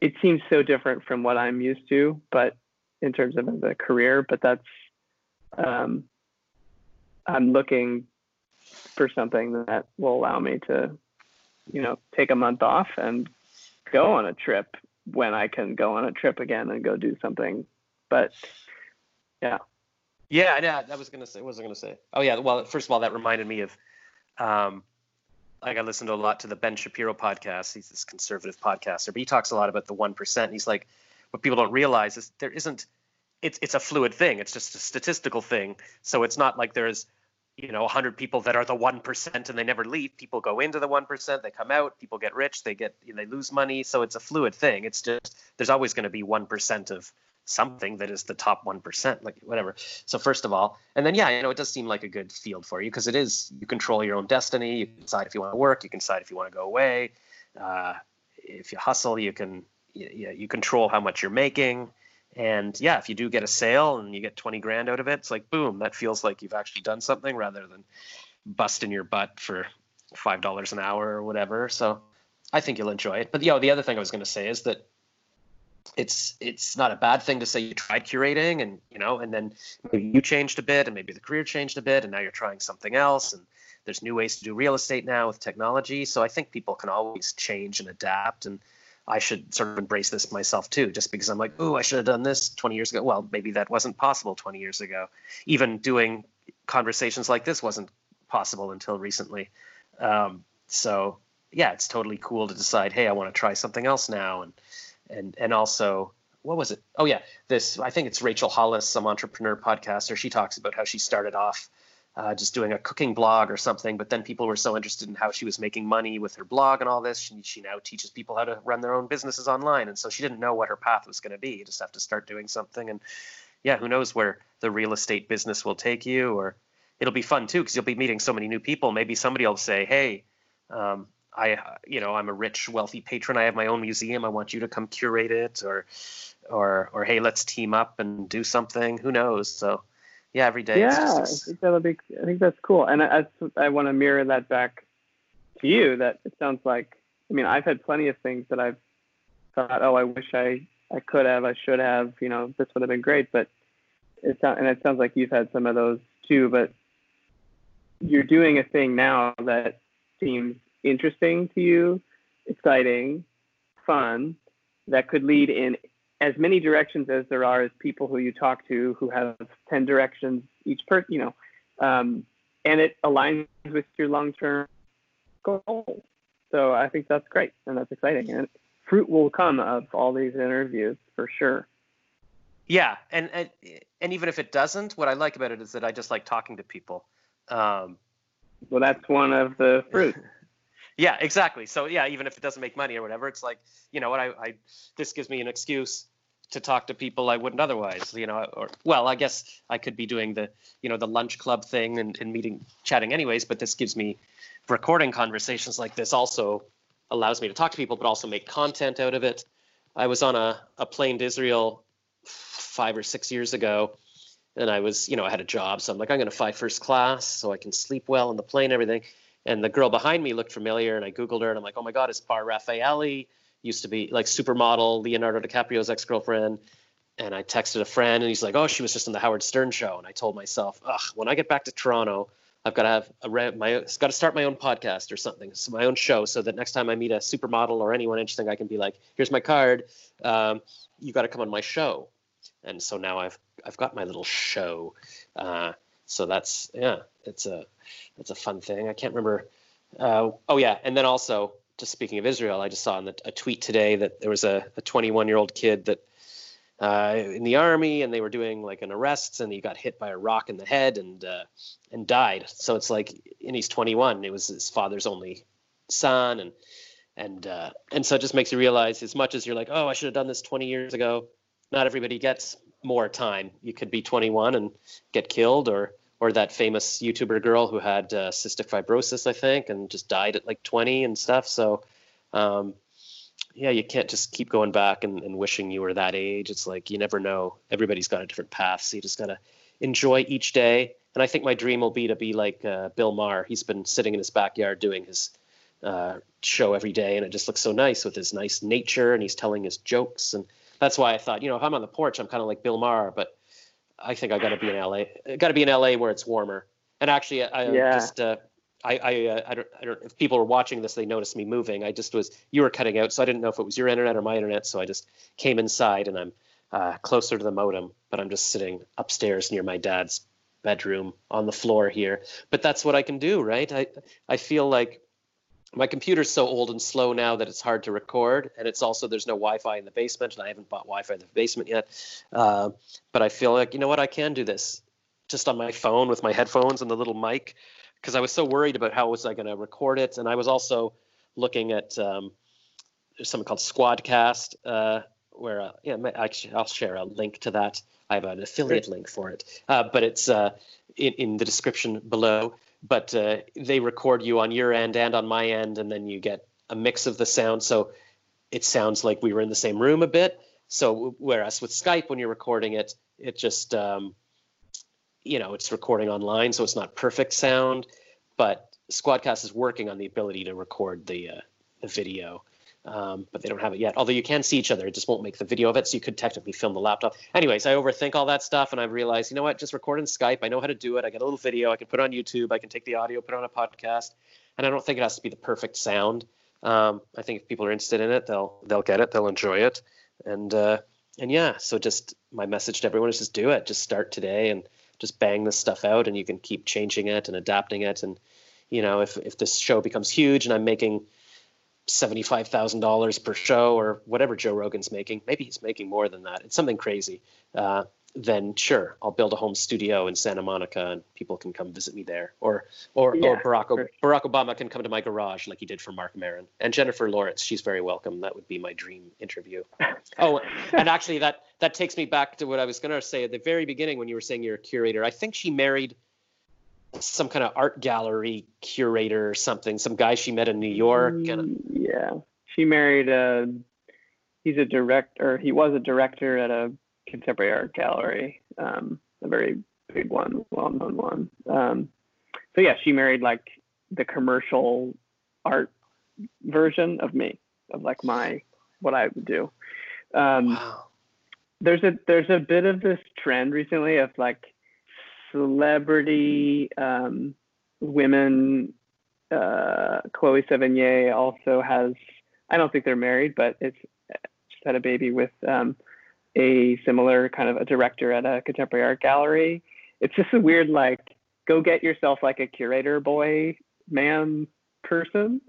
Speaker 3: it seems so different from what I'm used to, but in terms of the career, but that's um, I'm looking for something that will allow me to, you know, take a month off and go on a trip when I can go on a trip again and go do something. But yeah.
Speaker 2: Yeah, yeah, I was gonna say. What was I gonna say? Oh yeah. Well, first of all, that reminded me of, um, like I listened to a lot to the Ben Shapiro podcast. He's this conservative podcaster, but he talks a lot about the one percent. He's like, what people don't realize is there isn't. It's it's a fluid thing. It's just a statistical thing. So it's not like there's you know 100 people that are the 1% and they never leave people go into the 1% they come out people get rich they get they lose money so it's a fluid thing it's just there's always going to be 1% of something that is the top 1% like whatever so first of all and then yeah you know it does seem like a good field for you because it is you control your own destiny you decide if you want to work you can decide if you want to go away uh, if you hustle you can you, you control how much you're making and yeah, if you do get a sale and you get 20 grand out of it, it's like, boom, that feels like you've actually done something rather than busting your butt for $5 an hour or whatever. So I think you'll enjoy it. But you know, the other thing I was going to say is that it's it's not a bad thing to say you tried curating and you know and then maybe you changed a bit and maybe the career changed a bit and now you're trying something else and there's new ways to do real estate now with technology so i think people can always change and adapt and I should sort of embrace this myself too, just because I'm like, oh, I should have done this 20 years ago. Well, maybe that wasn't possible 20 years ago. Even doing conversations like this wasn't possible until recently. Um, so yeah, it's totally cool to decide, hey, I want to try something else now, and and and also, what was it? Oh yeah, this I think it's Rachel Hollis, some entrepreneur podcaster. She talks about how she started off uh, just doing a cooking blog or something. But then people were so interested in how she was making money with her blog and all this. She, she now teaches people how to run their own businesses online. And so she didn't know what her path was going to be. You just have to start doing something. And yeah, who knows where the real estate business will take you or it'll be fun too because you'll be meeting so many new people. Maybe somebody will say, "Hey, um, I, you know, I'm a rich, wealthy patron. I have my own museum. I want you to come curate it," or, or, or, "Hey, let's team up and do something." Who knows? So yeah, every day.
Speaker 3: Yeah, just, I think that'll be. I think that's cool, and I, I, I want to mirror that back to you. That it sounds like. I mean, I've had plenty of things that I've thought, oh, I wish I I could have, I should have. You know, this would have been great, but it sounds and it sounds like you've had some of those too. But you're doing a thing now that seems interesting to you, exciting, fun, that could lead in as many directions as there are as people who you talk to who have 10 directions each per you know um, and it aligns with your long-term goals so i think that's great and that's exciting and fruit will come of all these interviews for sure.
Speaker 2: Yeah and and, and even if it doesn't what i like about it is that i just like talking to people. Um,
Speaker 3: well that's one of the fruits
Speaker 2: yeah exactly so yeah even if it doesn't make money or whatever it's like you know what I, I this gives me an excuse to talk to people I wouldn't otherwise, you know, or well, I guess I could be doing the, you know, the lunch club thing and, and meeting, chatting anyways, but this gives me recording conversations like this also allows me to talk to people, but also make content out of it. I was on a, a plane to Israel five or six years ago and I was, you know, I had a job. So I'm like, I'm going to fly first class so I can sleep well on the plane, everything. And the girl behind me looked familiar and I Googled her and I'm like, oh my God, it's Bar Refaeli used to be like supermodel Leonardo DiCaprio's ex girlfriend. And I texted a friend, and he's like, "Oh, she was just on the Howard Stern show." And I told myself, "Ugh, when I get back to Toronto, I've got to have a my got to start my own podcast or something, so my own show, so that next time I meet a supermodel or anyone interesting, I can be like, "Here's my card. Um, you got to come on my show." And so now I've I've got my little show. Uh, so that's yeah, it's a it's a fun thing. I can't remember. Uh, oh yeah, and then also just speaking of Israel, I just saw in the, a tweet today that there was a 21 year old kid that uh, in the army and they were doing like an arrest and he got hit by a rock in the head and uh, and died. So it's like, and he's 21. It was his father's only son and and uh, and so it just makes you realize as much as you're like, oh, I should have done this 20 years ago. Not everybody gets more time. You could be 21 and get killed, or or that famous YouTuber girl who had uh, cystic fibrosis, I think, and just died at like 20 and stuff. So, um, yeah, you can't just keep going back and, and, wishing you were that age. It's like you never know. Everybody's got a different path, so you just gotta enjoy each day. And I think my dream will be to be like uh, Bill Maher. He's been sitting in his backyard doing his uh, show every day, and it just looks so nice with his nice nature, and he's telling his jokes. And that's why I thought, you know, if I'm on the porch, I'm kind of like Bill Maher, but I think I got to be in LA. Got to be in LA where it's warmer. And actually, I
Speaker 3: yeah.
Speaker 2: just uh, I I, uh, I don't I don't if people were watching this they noticed me moving. I just was you were cutting out, so I didn't know if it was your internet or my internet. So I just came inside and I'm uh, closer to the modem, but I'm just sitting upstairs near my dad's bedroom on the floor here. But that's what I can do, right? I I feel like my computer's so old and slow now that it's hard to record, and it's also there's no Wi-Fi in the basement, and I haven't bought Wi-Fi in the basement yet. Uh, but I feel like you know what, I can do this just on my phone with my headphones and the little mic, because I was so worried about how was I going to record it, and I was also looking at um, there's something called Squadcast, uh, where uh, yeah, actually I'll share a link to that. I have an affiliate link for it, uh, but it's uh, in, in the description below but uh, they record you on your end and on my end, and then you get a mix of the sound. So it sounds like we were in the same room a bit. So whereas with Skype, when you're recording it, it just um, you know it's recording online, so it's not perfect sound. But Squadcast is working on the ability to record the uh, the video um, but they don't have it yet. Although you can see each other, it just won't make the video of it. So you could technically film the laptop. Anyways, I overthink all that stuff, and I realized, you know what? Just record in Skype. I know how to do it. I get a little video. I can put on YouTube. I can take the audio, put it on a podcast, and I don't think it has to be the perfect sound. Um, I think if people are interested in it, they'll they'll get it. They'll enjoy it, and uh, and yeah. So just my message to everyone is just do it. Just start today and just bang this stuff out, and you can keep changing it and adapting it. And you know, if if this show becomes huge and I'm making $75,000 per show or whatever Joe Rogan's making. Maybe he's making more than that. It's something crazy. Uh, then sure, I'll build a home studio in Santa Monica and people can come visit me there. Or or, yeah, or Barack, sure. Barack Obama can come to my garage like he did for Marc Maron. And Jennifer Lawrence, she's very welcome. That would be my dream interview. oh, and actually that that takes me back to what I was going to say at the very beginning when you were saying you're a curator. I think she married – some kind of art gallery curator or something. Some guy she met in New York. And...
Speaker 3: Mm, yeah, she married a. He's a director. He was a director at a contemporary art gallery, um, a very big one, well-known one. Um, so yeah, she married like the commercial art version of me, of like my what I would do. Um, wow. There's a there's a bit of this trend recently of like celebrity um, women. Uh, Chloe Sevigny also has. I don't think they're married, but it's just had a baby with um, a similar kind of a director at a contemporary art gallery. It's just a weird like go get yourself like a curator boy man person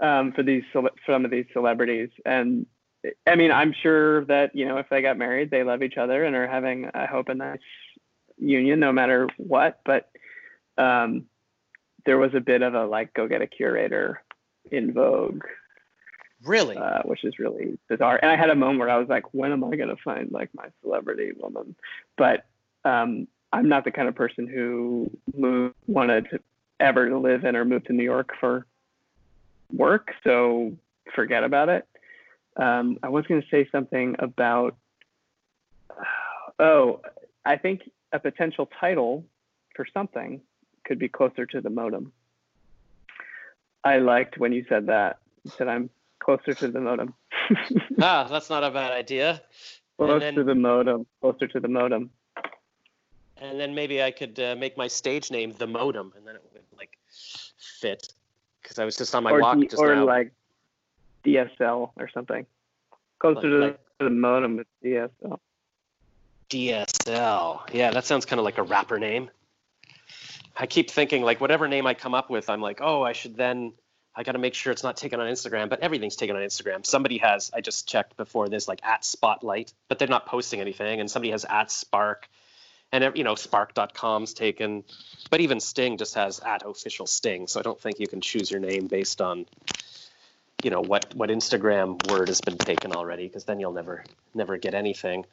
Speaker 3: um, for these some of these celebrities and I mean, I'm sure that you know if they got married, they love each other and are having, I hope, a nice union no matter what. But um, there was a bit of a like go get a curator in vogue.
Speaker 2: Really?
Speaker 3: Uh, which is really bizarre. And I had a moment where I was like, when am I going to find like my celebrity woman? But um, I'm not the kind of person who moved, wanted to ever to live in or move to New York for work. So forget about it. Um, I was going to say something about, oh, I think a potential title for something could be closer to the modem. I liked when you said that. You said I'm closer to the modem.
Speaker 2: ah, that's not a bad idea.
Speaker 3: Close then, to the modem. Closer to the modem.
Speaker 2: And then maybe I could uh, make my stage name the modem, and then it would like fit. Because I was just on my
Speaker 3: or
Speaker 2: walk
Speaker 3: D-
Speaker 2: just
Speaker 3: or
Speaker 2: now.
Speaker 3: like DSL or something. Closer like, to, the, to the modem with DSL.
Speaker 2: DSL. Yeah, that sounds kind of like a rapper name. I keep thinking like whatever name I come up with, I'm like, oh, I should then I got to make sure it's not taken on Instagram, but everything's taken on Instagram. Somebody has, I just checked before this, like at Spotlight, but they're not posting anything. And somebody has at Spark, and you know Spark.com's taken, but even Sting just has at official Sting. So I don't think you can choose your name based on, you know, what what Instagram word has been taken already, because then you'll never never get anything.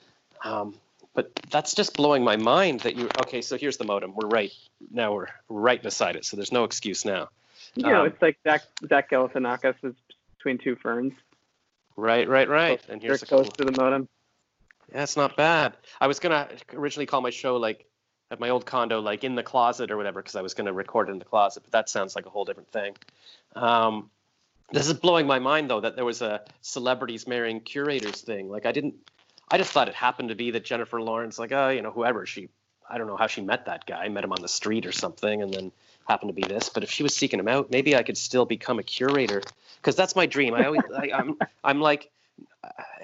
Speaker 2: Um, but that's just blowing my mind that you okay so here's the modem. We're right now we're right beside it so there's no excuse now.
Speaker 3: You know um, it's like zach zach galifianakis is between two ferns.
Speaker 2: Right right right. And
Speaker 3: here's the close cool, to the modem.
Speaker 2: Yeah it's not bad. I was gonna originally call my show like at my old condo like in the closet or whatever because i was gonna record in the closet but that sounds like a whole different thing. Um, this is blowing my mind though that there was a celebrities marrying curators thing. Like i didn't I just thought it happened to be that Jennifer Lawrence, like, oh, you know, whoever she, I don't know how she met that guy, met him on the street or something, and then happened to be this. But if she was seeking him out, maybe I could still become a curator because that's my dream. I always, I, I'm, I'm like,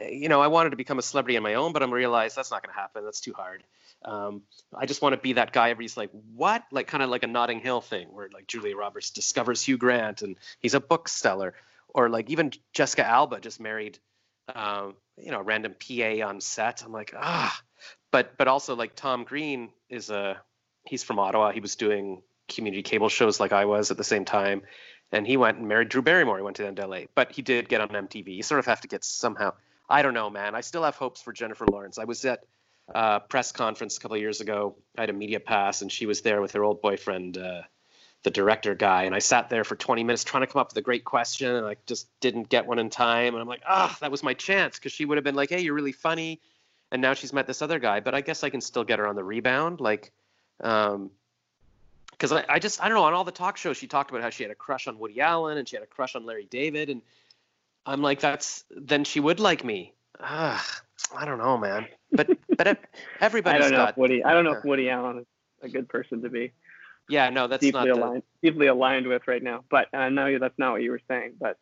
Speaker 2: you know, I wanted to become a celebrity on my own, but I'm realized that's not going to happen. That's too hard. Um, I just want to be that guy. Everybody's like, what? Like kind of like a Notting Hill thing, where like Julia Roberts discovers Hugh Grant and he's a bookseller, or like even Jessica Alba just married, um, you know, random PA on set. I'm like, ah, but but also like Tom Green is a he's from Ottawa. He was doing community cable shows like I was at the same time, and he went and married Drew Barrymore. He went to NLA, but he did get on MTV. You sort of have to get somehow. I don't know, man. I still have hopes for Jennifer Lawrence. I was at a press conference a couple years ago. I had a media pass, and she was there with her old boyfriend, uh, the director guy. And I sat there for 20 minutes trying to come up with a great question, and I just didn't get one in time. And I'm like, ah, oh, that was my chance because she would have been like, hey, you're really funny. And now she's met this other guy, but I guess I can still get her on the rebound. Like, um, because I, I just I don't know on all the talk shows she talked about how she had a crush on Woody Allen and she had a crush on Larry David and I'm like that's then she would like me. Ah, I don't know, man. But but everybody's
Speaker 3: I don't know
Speaker 2: got
Speaker 3: if Woody. I don't know if Woody Allen is a good person to be
Speaker 2: yeah no that's
Speaker 3: deeply
Speaker 2: not
Speaker 3: aligned deeply aligned with right now. But I know that's not what you were saying. But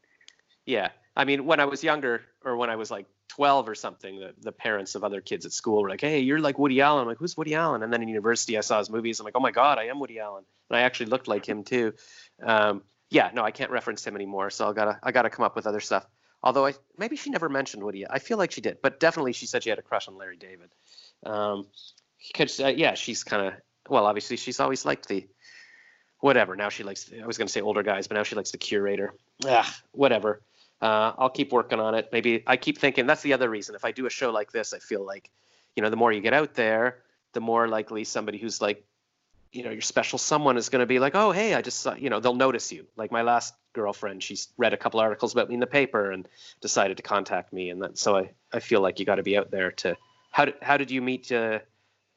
Speaker 2: yeah I mean when I was younger or when I was like 12 or something, the, the parents of other kids at school were like, hey, you're like Woody Allen. I'm like, who's Woody Allen? And then in university, I saw his movies. I'm like, oh my God, I am Woody Allen. And I actually looked like him too. Um, yeah, no, I can't reference him anymore. So I gotta, I gotta come up with other stuff. Although I, maybe she never mentioned Woody. I feel like she did, but definitely she said she had a crush on Larry David. Um, cause, uh, yeah, she's kind of, well, obviously she's always liked the, whatever. Now she likes, I was going to say older guys, but now she likes the curator. Ah, whatever uh, I'll keep working on it. Maybe I keep thinking that's the other reason. If I do a show like this, I feel like, you know, the more you get out there, the more likely somebody who's like, you know, your special someone is going to be like, oh, hey, I just saw, you know, they'll notice you. Like my last girlfriend, she's read a couple articles about me in the paper and decided to contact me. And that, so I, I feel like you got to be out there to, how did, how did you meet uh,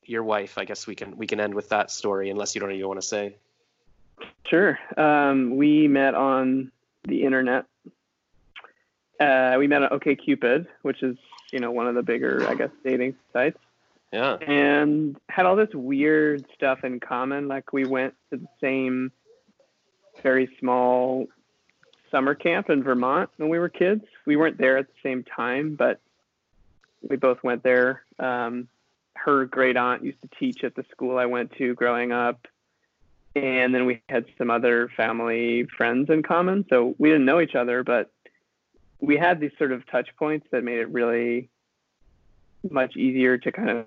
Speaker 2: your wife? I guess we can, we can end with that story unless you don't even want to say.
Speaker 3: Sure. Um, we met on the internet uh, we met on OkCupid, which is you know one of the bigger, I guess, dating sites.
Speaker 2: Yeah.
Speaker 3: And had all this weird stuff in common. Like we went to the same very small summer camp in Vermont when we were kids. We weren't there at the same time, but we both went there. Um, her great aunt used to teach at the school I went to growing up. And then we had some other family friends in common. So we didn't know each other, but we had these sort of touch points that made it really much easier to kind of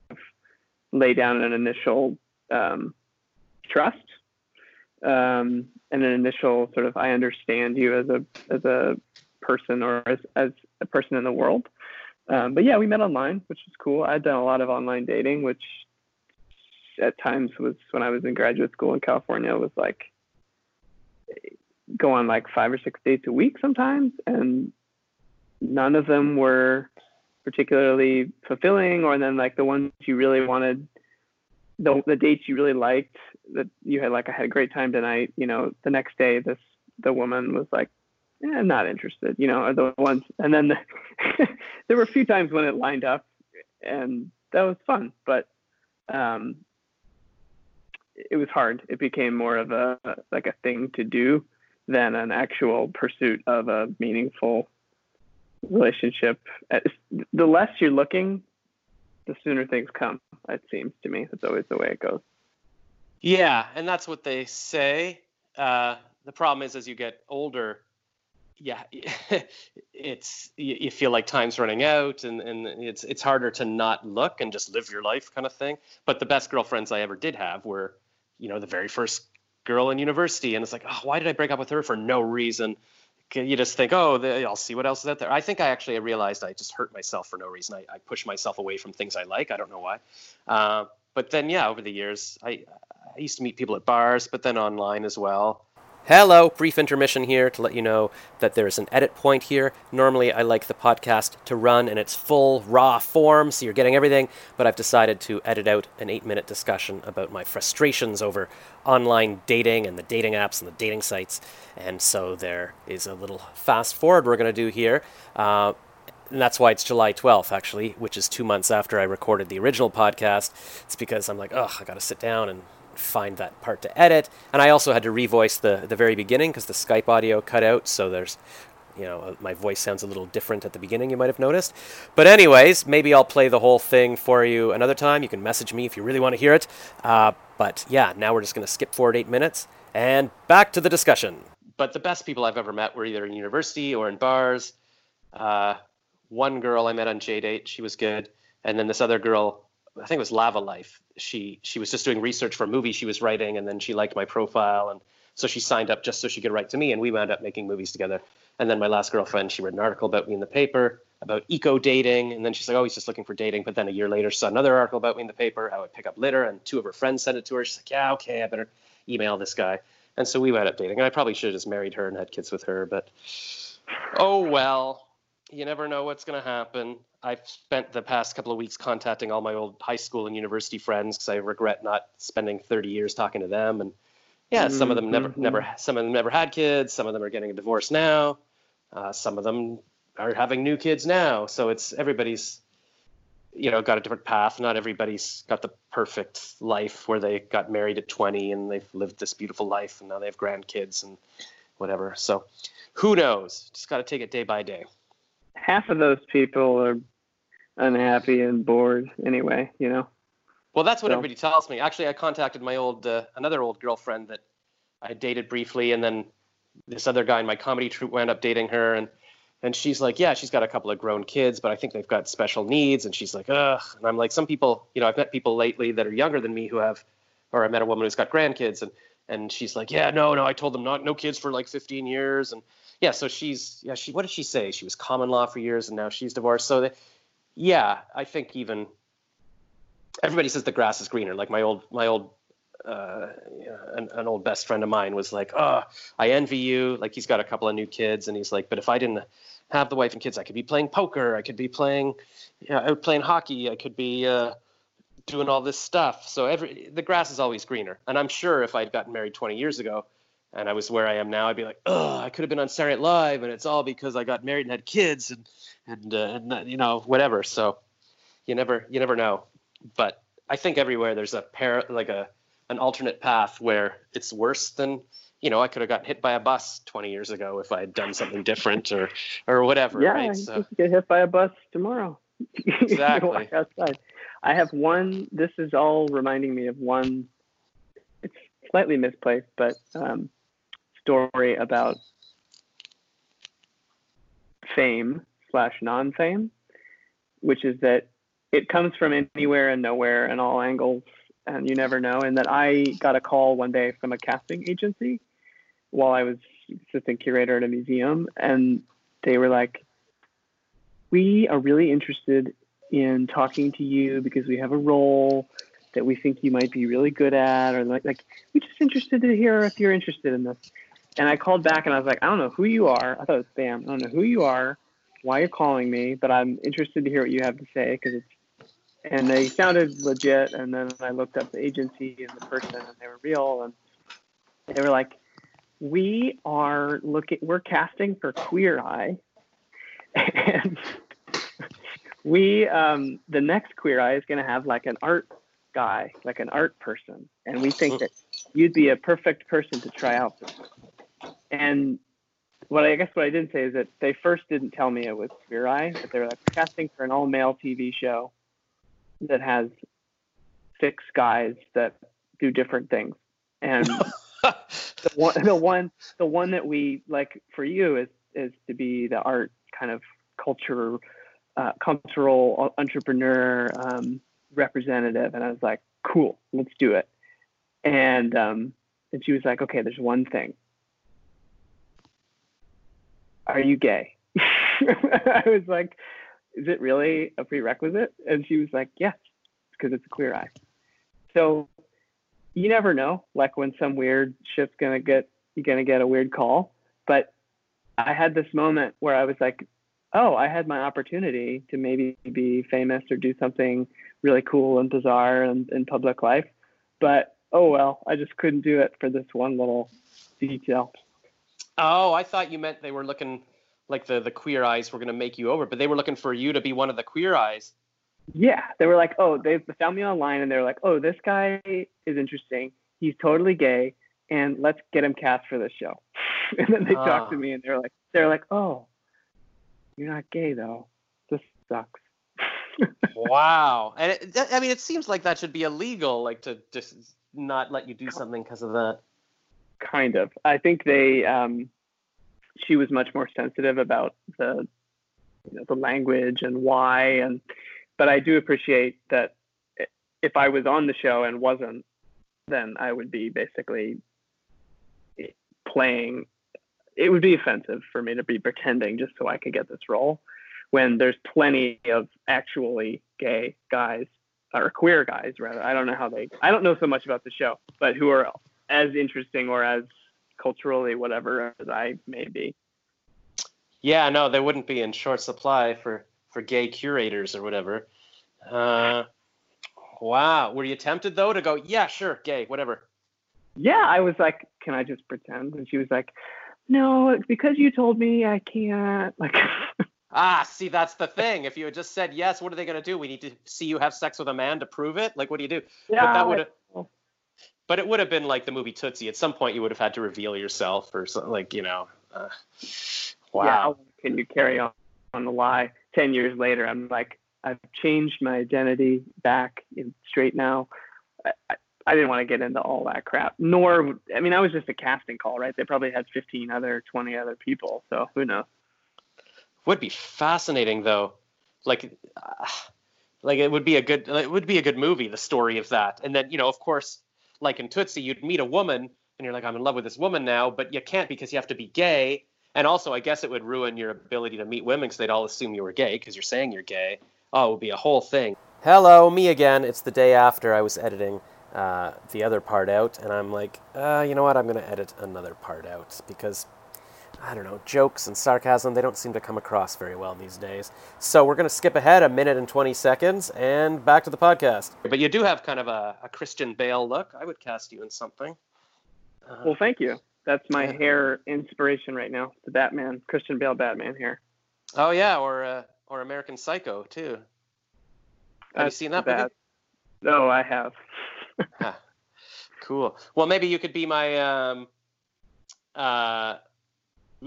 Speaker 3: lay down an initial um, trust um, and an initial sort of I understand you as a as a person or as as a person in the world. Um, but yeah, we met online, which was cool. I'd done a lot of online dating, which at times was when I was in graduate school in California was like go on like five or six dates a week sometimes, and none of them were particularly fulfilling or then like the ones you really wanted the, the dates you really liked that you had like I had a great time tonight you know the next day this the woman was like eh, not interested you know or the ones and then the, there were a few times when it lined up and that was fun but um it was hard it became more of a like a thing to do than an actual pursuit of a meaningful relationship. The less you're looking, the sooner things come. It seems to me that's always the way it goes.
Speaker 2: Yeah, and that's what they say. Uh, the problem is, as you get older, yeah, it's you, feel like time's running out, and, and it's it's harder to not look and just live your life, kind of thing. But the best girlfriends I ever did have were, you know, the very first girl in university, and it's like, oh, why did I break up with her for no reason? you just think, oh, the, I'll see what else is out there. I think I actually realized I just hurt myself for no reason. I, I push myself away from things I like. I don't know why. Uh, but then, yeah, over the years, I, I used to meet people at bars, but then online as well.
Speaker 1: Hello, brief intermission here to let you know that there's an edit point here. Normally, I like the podcast to run in its full, raw form, so you're getting everything, but I've decided to edit out an eight minute discussion about my frustrations over online dating and the dating apps and the dating sites. And so there is a little fast forward we're going to do here. Uh, and that's why it's July 12th, actually, which is two months after I recorded the original podcast. It's because I'm like, oh, I got to sit down and find that part to edit. And I also had to revoice the the very beginning because the Skype audio cut out. So there's you know, uh, my voice sounds a little different at the beginning, you might have noticed. But, anyways, maybe I'll play the whole thing for you another time. You can message me if you really want to hear it. Uh, but yeah, now we're just going to skip forward eight minutes and back to the discussion.
Speaker 2: But the best people I've ever met were either in university or in bars. Uh, one girl I met on JDate, she was good. And then this other girl, I think it was Lavalife. She she was just doing research for a movie she was writing, and then she liked my profile, and so she signed up just so she could write to me, and we wound up making movies together. And then my last girlfriend, she read an article about me in the paper about eco dating, and then she's like, "Oh, he's just looking for dating." But then a year later, saw another article about me in the paper, how I pick up litter, and two of her friends sent it to her. She's like, "Yeah, okay, I better email this guy." And so we wound up dating, and I probably should have just married her and had kids with her, but oh well. You never know what's going to happen. I've spent the past couple of weeks contacting all my old high school and university friends because I regret not spending 30 years talking to them. And yeah, some of them never,
Speaker 3: Mhm.
Speaker 2: never, some of them never had kids. Some of them are getting a divorce now. Uh, some of them are having new kids now. So it's everybody's, you know, got a different path. Not everybody's got the perfect life where they got married at 20 and they've lived this beautiful life and now they have grandkids and whatever. So who knows? Just got to take it day by day.
Speaker 3: Half of those people are unhappy and bored anyway, you know.
Speaker 2: Well, that's what
Speaker 3: So-
Speaker 2: everybody tells me. Actually, I contacted my old uh, another old girlfriend that I dated briefly, and then this other guy in my comedy troupe wound up dating her, and and she's like, yeah, she's got a couple of grown kids, but I think they've got special needs, and she's like, ugh. And I'm like, some people, you know, I've met people lately that are younger than me who have, or I met a woman who's got grandkids, and and she's like, yeah, no, no, I told them not no kids for like 15 years, and yeah, so she's yeah, she what did she say? She was common law for years, and now she's divorced. So, they, yeah, I think even everybody says the grass is greener. Like my old my old uh, an, an old best friend of mine was like, "Oh, I envy you." Like he's got a couple of new kids, and he's like, "But if I didn't have the wife and kids, I could be playing poker. I could be playing, yeah, out playing hockey. I could be uh, doing all this stuff." So every the grass is always greener. And I'm sure if I'd gotten married 20 years ago, and I was where I am now, I'd be like, "Oh, I could have been on Saturday Night Live, and it's all because I got married and had kids, and and, uh, and uh, you know whatever." So you never you never know, but I think everywhere there's a pair like a an alternate path where it's worse than you know I could have gotten hit by a bus 20 years ago if I had done something different or or whatever
Speaker 3: yeah,
Speaker 2: right so
Speaker 3: could get hit by a bus tomorrow.
Speaker 2: Exactly.
Speaker 3: outside. I have one. This is all reminding me of one. It's slightly misplaced, but um, story about fame slash non-fame, which is that it comes from anywhere and nowhere and all angles, and you never know. And that I got a call one day from a casting agency while I was assistant curator at a museum, and they were like, "We are really interested in talking to you because we have a role." That we think you might be really good at, or like, like we're just interested to hear if you're interested in this. And I called back and I was like, I don't know who you are. I thought it was spam. I don't know who you are, why you're calling me, but I'm interested to hear what you have to say because it's. And they sounded legit. And then I looked up the agency and the person, and they were real. And they were like, "We are looking. We're casting for Queer Eye, and we um, the next Queer Eye is going to have like an art guy, like an art person, and we think that you'd be a perfect person to try out for this." And what I guess what I didn't say is that they first didn't tell me it was Queer Eye, but they were like casting for an all male TV show that has six guys that do different things. And the one the one the one that we like for you is is to be the art kind of culture uh, cultural entrepreneur um, representative. And I was like, cool, let's do it. And um, and she was like, okay, there's one thing. Are you gay? I was like, is it really a prerequisite? And she was like, yes, because it's a queer eye. So you never know, like when some weird shit's gonna get you're gonna get a weird call. But I had this moment where I was like, oh, I had my opportunity to maybe be famous or do something really cool and bizarre in, in public life. But oh well, I just couldn't do it for this one little detail.
Speaker 2: Oh I thought you meant they were looking like the the queer eyes were going to make you over but they were looking for you to be one of the queer eyes
Speaker 3: Yeah, they were like, oh, they found me online and they're like, oh, this guy is interesting. he's totally gay, and let's get him cast for this show. and then they talked to
Speaker 2: Ah.
Speaker 3: me, and they're like, they're like, oh, you're not gay though. This sucks.
Speaker 2: wow. And it, I mean, it seems like that should be illegal, like to just not let you do something because of that.
Speaker 3: Kind of. I think they um, she was much more sensitive about the you know, the language and why and but I do appreciate that if I was on the show and wasn't then I would be basically playing it would be offensive for me to be pretending just so I could get this role when there's plenty of actually gay guys or queer guys rather. I don't know how they I don't know so much about the show, but who are as interesting or as culturally whatever as I may be.
Speaker 2: Yeah, no, they wouldn't be in short supply for for gay curators or whatever. Uh, wow. Were you tempted though to go? Yeah, sure, gay, whatever.
Speaker 3: Yeah, I was like, can I just pretend? And she was like, no, because you told me I can't. Like,
Speaker 2: Ah, see, that's the thing. If you had just said yes, what are they going to do? We need to see you have sex with a man to prove it. Like, what do you do?
Speaker 3: yeah,
Speaker 2: but that would. But it would have been like the movie Tootsie. At some point, you would have had to reveal yourself or something like you know. Uh, wow.
Speaker 3: yeah, how can you carry on on the lie? Ten years later, I'm like, I've changed my identity back in straight now. I, I, I didn't want to get into all that crap. Nor, I mean, I was just a casting call, right? They probably had 15 other, 20 other people. So who knows?
Speaker 2: would be fascinating though like uh, like it would be a good it would be a good movie the story of that and then you know of course like in tootsie you'd meet a woman and you're like i'm in love with this woman now but you can't because you have to be gay and also i guess it would ruin your ability to meet women because they'd all assume you were gay because you're saying you're gay oh it would be a whole thing
Speaker 1: Hello, me again. It's the day after I was editing uh, the other part out, and I'm like, uh, you know what? I'm going to edit another part out because, I don't know, jokes and sarcasm, they don't seem to come across very well these days. So we're going to skip ahead a minute and 20 seconds and back to the podcast.
Speaker 2: but you do have kind of a, a christian bale look i would cast you in something uh,
Speaker 3: Well, thank you. That's my
Speaker 2: Yeah.
Speaker 3: hair inspiration right now. The Batman, Christian Bale Batman hair.
Speaker 2: oh yeah or uh, or american psycho too have you seen that movie?
Speaker 3: bad. No, I have.
Speaker 2: Huh. Cool. Well, maybe you could be my. Um, uh,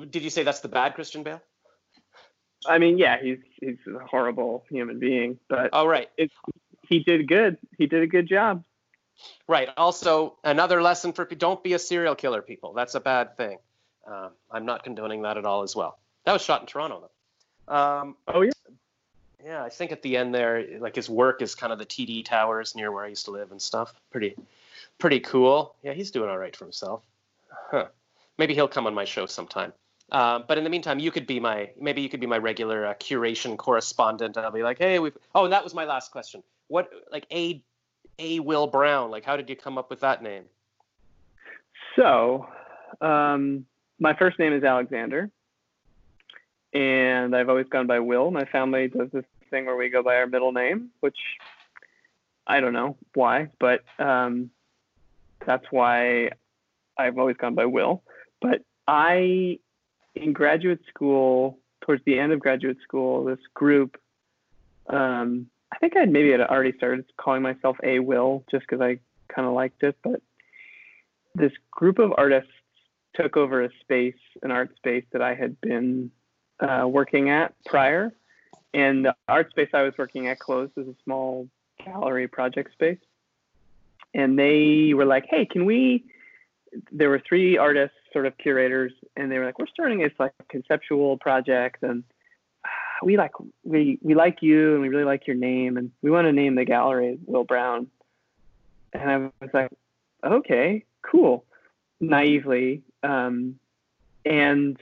Speaker 2: did you say that's the bad Christian Bale?
Speaker 3: I mean, yeah, he's he's a horrible human being, but
Speaker 2: Oh, right,
Speaker 3: he did good. He did a good job.
Speaker 2: right. Also, another lesson for don't be a serial killer, people. That's a bad thing. Um, I'm not condoning that at all, as well. That was shot in Toronto, though. Um,
Speaker 3: Oh yeah.
Speaker 2: yeah, I think at the end there, like his work is kind of the TD Towers near where I used to live and stuff. Pretty, pretty cool. Yeah, he's doing all right for himself. Huh. Maybe he'll come on my show sometime. Um, but in the meantime, you could be my maybe you could be my regular uh, curation correspondent. I'll be like, hey, we've. Oh, and that was my last question. What like a a Will Brown? Like, how did you come up with that name?
Speaker 3: So, um, my first name is Alexander, and I've always gone by Will. My family does this thing where we go by our middle name, which I don't know why, but um, that's why I've always gone by Will. But I, in graduate school, towards the end of graduate school, this group, um, I think I'd maybe had already started calling myself A Will just because I kind of liked it, but this group of artists took over a space, an art space that I had been uh, working at prior. And the art space I was working at closed as a small gallery project space. And they were like, hey, can we? There were three artists, sort of curators, and they were like, we're starting this like conceptual project, and ah, we like we we like you, and we really like your name, and we want to name the gallery Will Brown. And I was like, okay, cool, naively. Um, and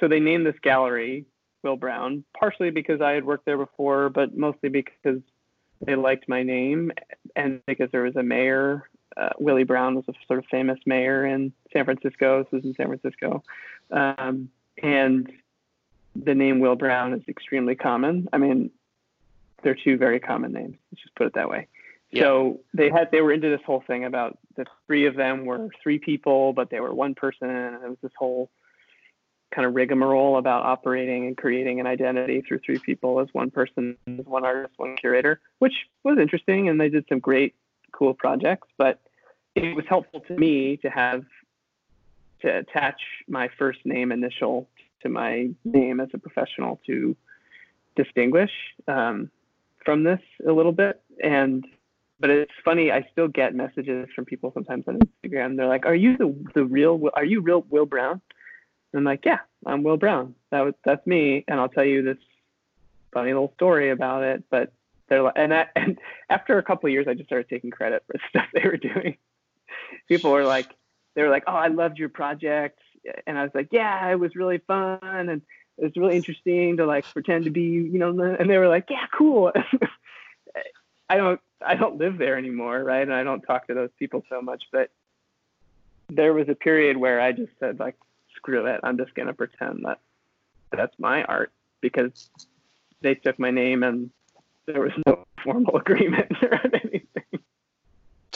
Speaker 3: so they named this gallery Will Brown, partially because I had worked there before, but mostly because they liked my name and because there was a mayor. Uh, Willie Brown was a sort of famous mayor in San Francisco. This was in San Francisco. Um, and the name Will Brown is extremely common. I mean, they're two very common names. Let's just put it that way.
Speaker 2: Yeah.
Speaker 3: So they had they were into this whole thing about the three of them were three people, but they were one person, and it was this whole kind of rigmarole about operating and creating an identity through three people as one person, as one artist, one curator, which was interesting, and they did some great, cool projects. But it was helpful to me to have to attach my first name initial to my name as a professional to distinguish um, from this a little bit. And but it's funny, I still get messages from people sometimes on Instagram. They're like, "Are you the the real? Are you real Will Brown?" And I'm like, "Yeah, I'm Will Brown. That was that's me." And I'll tell you this funny little story about it. But they're like, and I, and after a couple of years, I just started taking credit for the stuff they were doing. People were like, they were like, "Oh, I loved your project," and I was like, "Yeah, it was really fun and it was really interesting to like pretend to be, you know." And they were like, "Yeah, cool." I don't, I don't live there anymore, right? And I don't talk to those people so much, but there was a period where I just said like, "Screw it, I'm just gonna pretend that that's my art," because they took my name and there was no formal agreement or anything.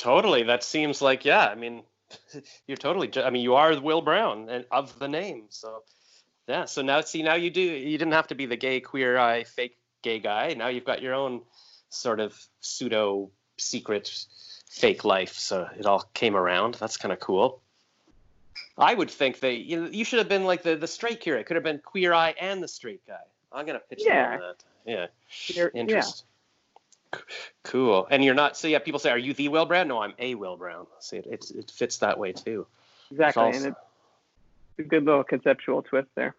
Speaker 2: Totally. That seems like yeah. I mean, you're totally. I mean, you are Will Brown and of the name. So yeah. So now see now you do. You didn't have to be the gay queer eye fake gay guy. Now you've got your own sort of pseudo secret fake life. So it all came around. That's kind of cool. I would think that you you should have been like the the straight queer. It could have been queer eye and the straight guy. I'm gonna pitch
Speaker 3: Yeah.
Speaker 2: that. Yeah.
Speaker 3: Yeah.
Speaker 2: Cool. And you're not. So yeah, people say, "Are you the Will Brown?" No, I'm a Will Brown. See, it it, it fits that way too.
Speaker 3: Exactly,
Speaker 2: also-
Speaker 3: and it's a good little conceptual twist there.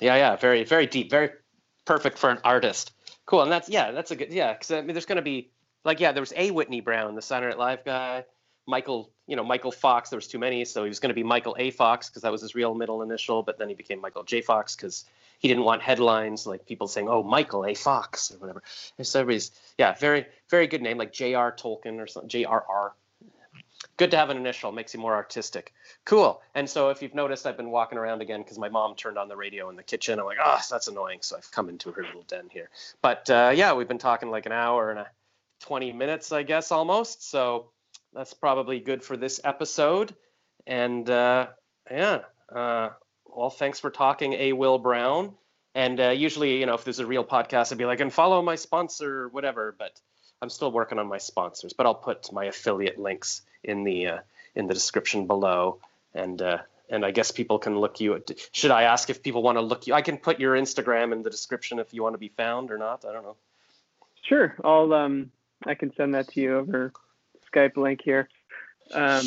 Speaker 2: Yeah, yeah. Very, very deep. Very perfect for an artist. Cool. And that's yeah, that's a good yeah. Because I mean, there's gonna be like yeah, there was a Whitney Brown, the Saturday Night Live guy. Michael, you know, Michael Fox. There was too many, so he was going to be Michael A. Fox because that was his real middle initial. But then he became Michael J. Fox because he didn't want headlines like people saying, "Oh, Michael A. Fox" or whatever. And so everybody's yeah, very, very good name like J.R. Tolkien or something. J.R.R. Good to have an initial, makes you more artistic. Cool. And so if you've noticed, I've been walking around again because my mom turned on the radio in the kitchen. I'm like, oh, that's annoying. So I've come into her little den here. But uh, yeah, we've been talking like an hour and a 20 minutes, I guess, almost. So that's probably good for this episode. And uh, yeah, uh, well, thanks for talking, A. Will Brown. And uh, usually, you know, if there's a real podcast, I'd be like, and follow my sponsor or whatever. But I'm still working on my sponsors. But I'll put my affiliate links in the uh, in the description below. And uh, and I guess people can look you. Should I ask if people want to look you? I can put your Instagram in the description if you want to be found or not. I don't know.
Speaker 3: Sure, I'll um, I can send that to you over Skype link here. Um,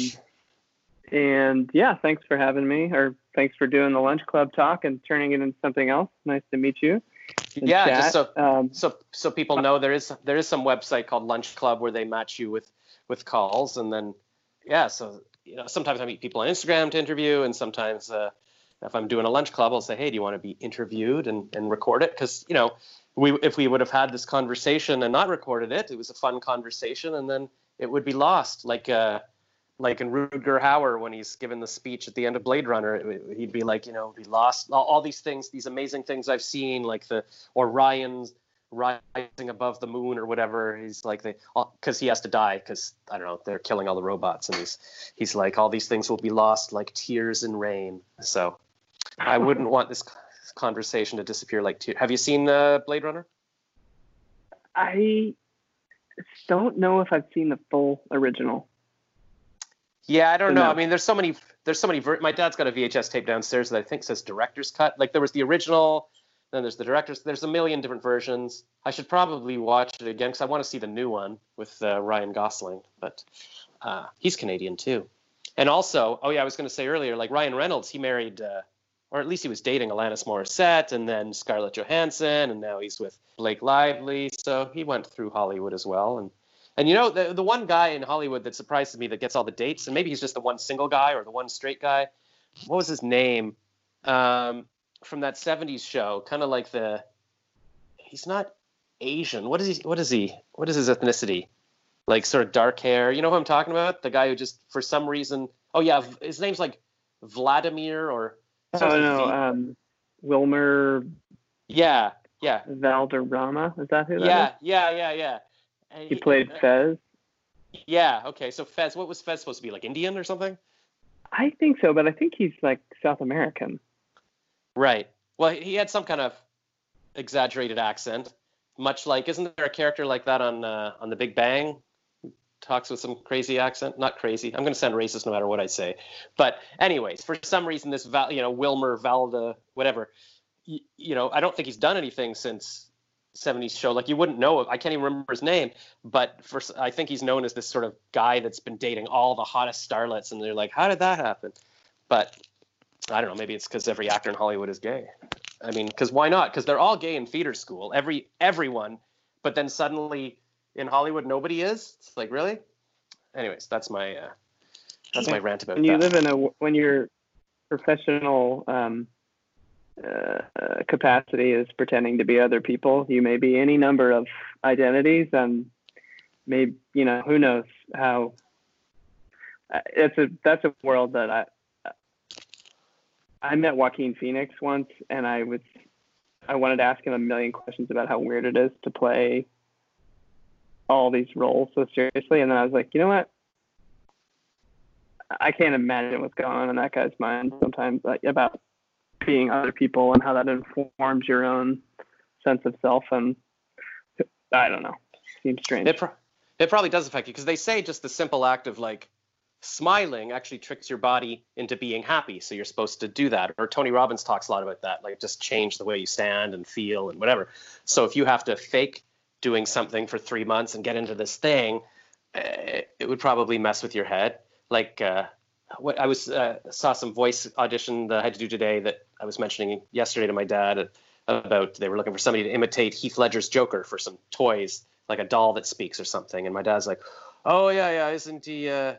Speaker 3: and yeah, thanks for having me, or thanks for doing the lunch club talk and turning it into something else. Nice to meet you.
Speaker 2: Yeah,
Speaker 3: chat.
Speaker 2: just so
Speaker 3: um,
Speaker 2: so so people know there is there is some website called Lunch Club where they match you with with calls and then yeah so you know sometimes I meet people on Instagram to interview and sometimes uh, if I'm doing a lunch club I'll say hey do you want to be interviewed and, and record it because you know we if we would have had this conversation and not recorded it it was a fun conversation and then it would be lost like uh like in Rutger Hauer when he's given the speech at the end of Blade Runner, it- he'd be like, you know, be lost all, all these things, these amazing things I've seen, like the Orion's rising above the moon or whatever. He's like they because he has to die because I don't know they're killing all the robots and he's he's like all these things will be lost like tears in rain. So I wouldn't want this conversation to disappear like tears. Have you seen uh, Blade Runner?
Speaker 3: I don't know if I've seen the full original.
Speaker 2: Yeah, I don't know.
Speaker 3: No.
Speaker 2: I mean, there's so many. There's so many. Ver- My dad's got a VHS tape downstairs that I think says director's cut. Like there was the original, then there's the director's. There's a million different versions. I should probably watch it again because I want to see the new one with uh, Ryan Gosling. But uh, he's Canadian too. And also, oh yeah, I was going to say earlier, like Ryan Reynolds, he married, uh, or at least he was dating Alanis Morissette, and then Scarlett Johansson, and now he's with Blake Lively. So he went through Hollywood as well, and and you know, the the one guy in Hollywood that surprises me that gets all the dates, and maybe he's just the one single guy or the one straight guy. What was his name? Um, from that '70s show, kind of like the. He's not Asian. What is he? What is he? What is his ethnicity? Like sort of dark hair. You know who I'm talking about? The guy who just for some reason. Oh yeah, his name's like Vladimir or.
Speaker 3: Oh no, um, Wilmer
Speaker 2: yeah, yeah,
Speaker 3: Valderrama. Is that who that
Speaker 2: yeah,
Speaker 3: is?
Speaker 2: yeah, yeah, yeah.
Speaker 3: He played Fez.
Speaker 2: Yeah. Okay. So Fez, what was Fez supposed to be like Indian or something?
Speaker 3: I think so, but I think he's like South American.
Speaker 2: Right. Well, he had some kind of exaggerated accent, much like isn't there a character like that on uh, on The Big Bang? Talks with some crazy accent. Not crazy. I'm going to sound racist no matter what I say. But anyways, for some reason, this Val, you know Wilmer Valda, whatever, you, you know, I don't think he's done anything since 70s show. Like you wouldn't know. I can't even remember his name, but for I think he's known as this sort of guy that's been dating all the hottest starlets, and they're like, how did that happen? But I don't know. Maybe it's because every actor in Hollywood is gay. I mean, because why not? Because they're all gay in theater school. Every everyone, but then suddenly in Hollywood nobody is. It's like really. Anyways, that's my uh, that's my rant about
Speaker 3: when you
Speaker 2: that.
Speaker 3: live in a when your professional um, uh, capacity is pretending to be other people, you may be any number of identities, and maybe you know who knows how. uh, It's a that's a world that I I met Joaquin Phoenix once, and I was I wanted to ask him a million questions about how weird it is to play all these roles so seriously, and then I was like, you know what? I can't imagine what's going on in that guy's mind sometimes like, about being other people and how that informs your own sense of self. And I don't know, seems strange.
Speaker 2: It, pro- it probably does affect you because they say just the simple act of like smiling actually tricks your body into being happy. So you're supposed to do that. Or Tony Robbins talks a lot about that, like just change the way you stand and feel and whatever. So if you have to fake doing something for three months and get into this thing, eh, it would probably mess with your head. Like uh, what I was uh, saw some voice audition that I had to do today that I was mentioning yesterday to my dad about they were looking for somebody to imitate Heath Ledger's Joker for some toys, like a doll that speaks or something. And my dad's like, "Oh yeah, yeah, isn't he?" Uh,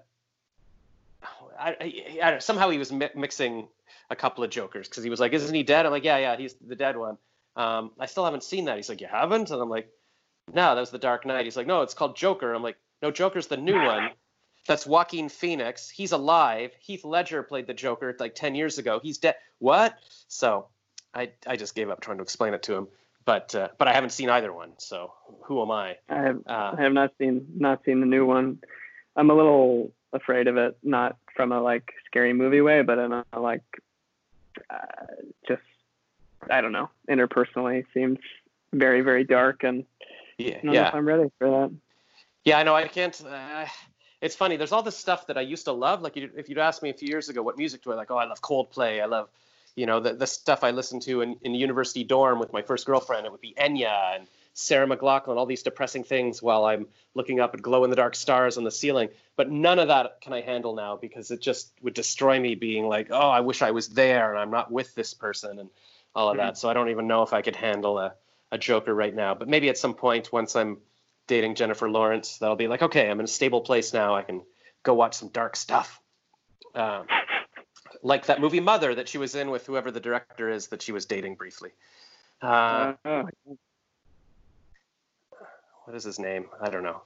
Speaker 2: I, I, I don't, somehow he was mi- mixing a couple of Jokers because he was like, "Isn't he dead?" I'm like, "Yeah, yeah, he's the dead one." Um, I still haven't seen that. He's like, "You haven't?" And I'm like, "No, that was the Dark Knight." He's like, "No, it's called Joker." I'm like, "No, Joker's the new one." That's Joaquin Phoenix. He's alive. Heath Ledger played the Joker like 10 years ago. He's dead. What? So I, I just gave up trying to explain it to him. But uh, but I haven't seen either one. So who am I?
Speaker 3: I have
Speaker 2: Uh,
Speaker 3: I have not seen not seen the new one. I'm a little afraid of it, not from a like scary movie way, but in a like uh, just I don't know. Interpersonally, seems very very dark, and
Speaker 2: yeah,
Speaker 3: I don't know
Speaker 2: yeah.
Speaker 3: if I'm ready for that.
Speaker 2: Yeah, I know. I can't. Uh, it's funny. There's all this stuff that I used to love. Like, if you'd asked me a few years ago, what music do I like? Oh, I love Coldplay. I love, you know, the, the stuff I listened to in, in the university dorm with my first girlfriend. It would be Enya and Sarah McLachlan, all these depressing things while I'm looking up at glow in the dark stars on the ceiling. But none of that can I handle now because it just would destroy me being like, oh, I wish I was there and I'm not with this person and all of that. So I don't even know if I could handle a, a Joker right now. But maybe at some point, once I'm dating Jennifer Lawrence, that'll be like, okay, I'm in a stable place now. I can go watch some dark stuff. Um, like that movie Mother that she was in with whoever the director is that she was dating briefly. Uh,
Speaker 3: Uh,
Speaker 2: what is his name? I don't know.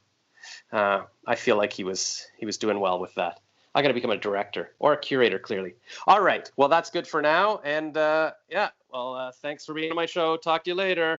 Speaker 2: Uh, I feel like he was he was doing well with that. I got to become a director or a curator, clearly. All right. Well, that's good for now. And uh, yeah, well, uh, thanks for being on my show. Talk to you later.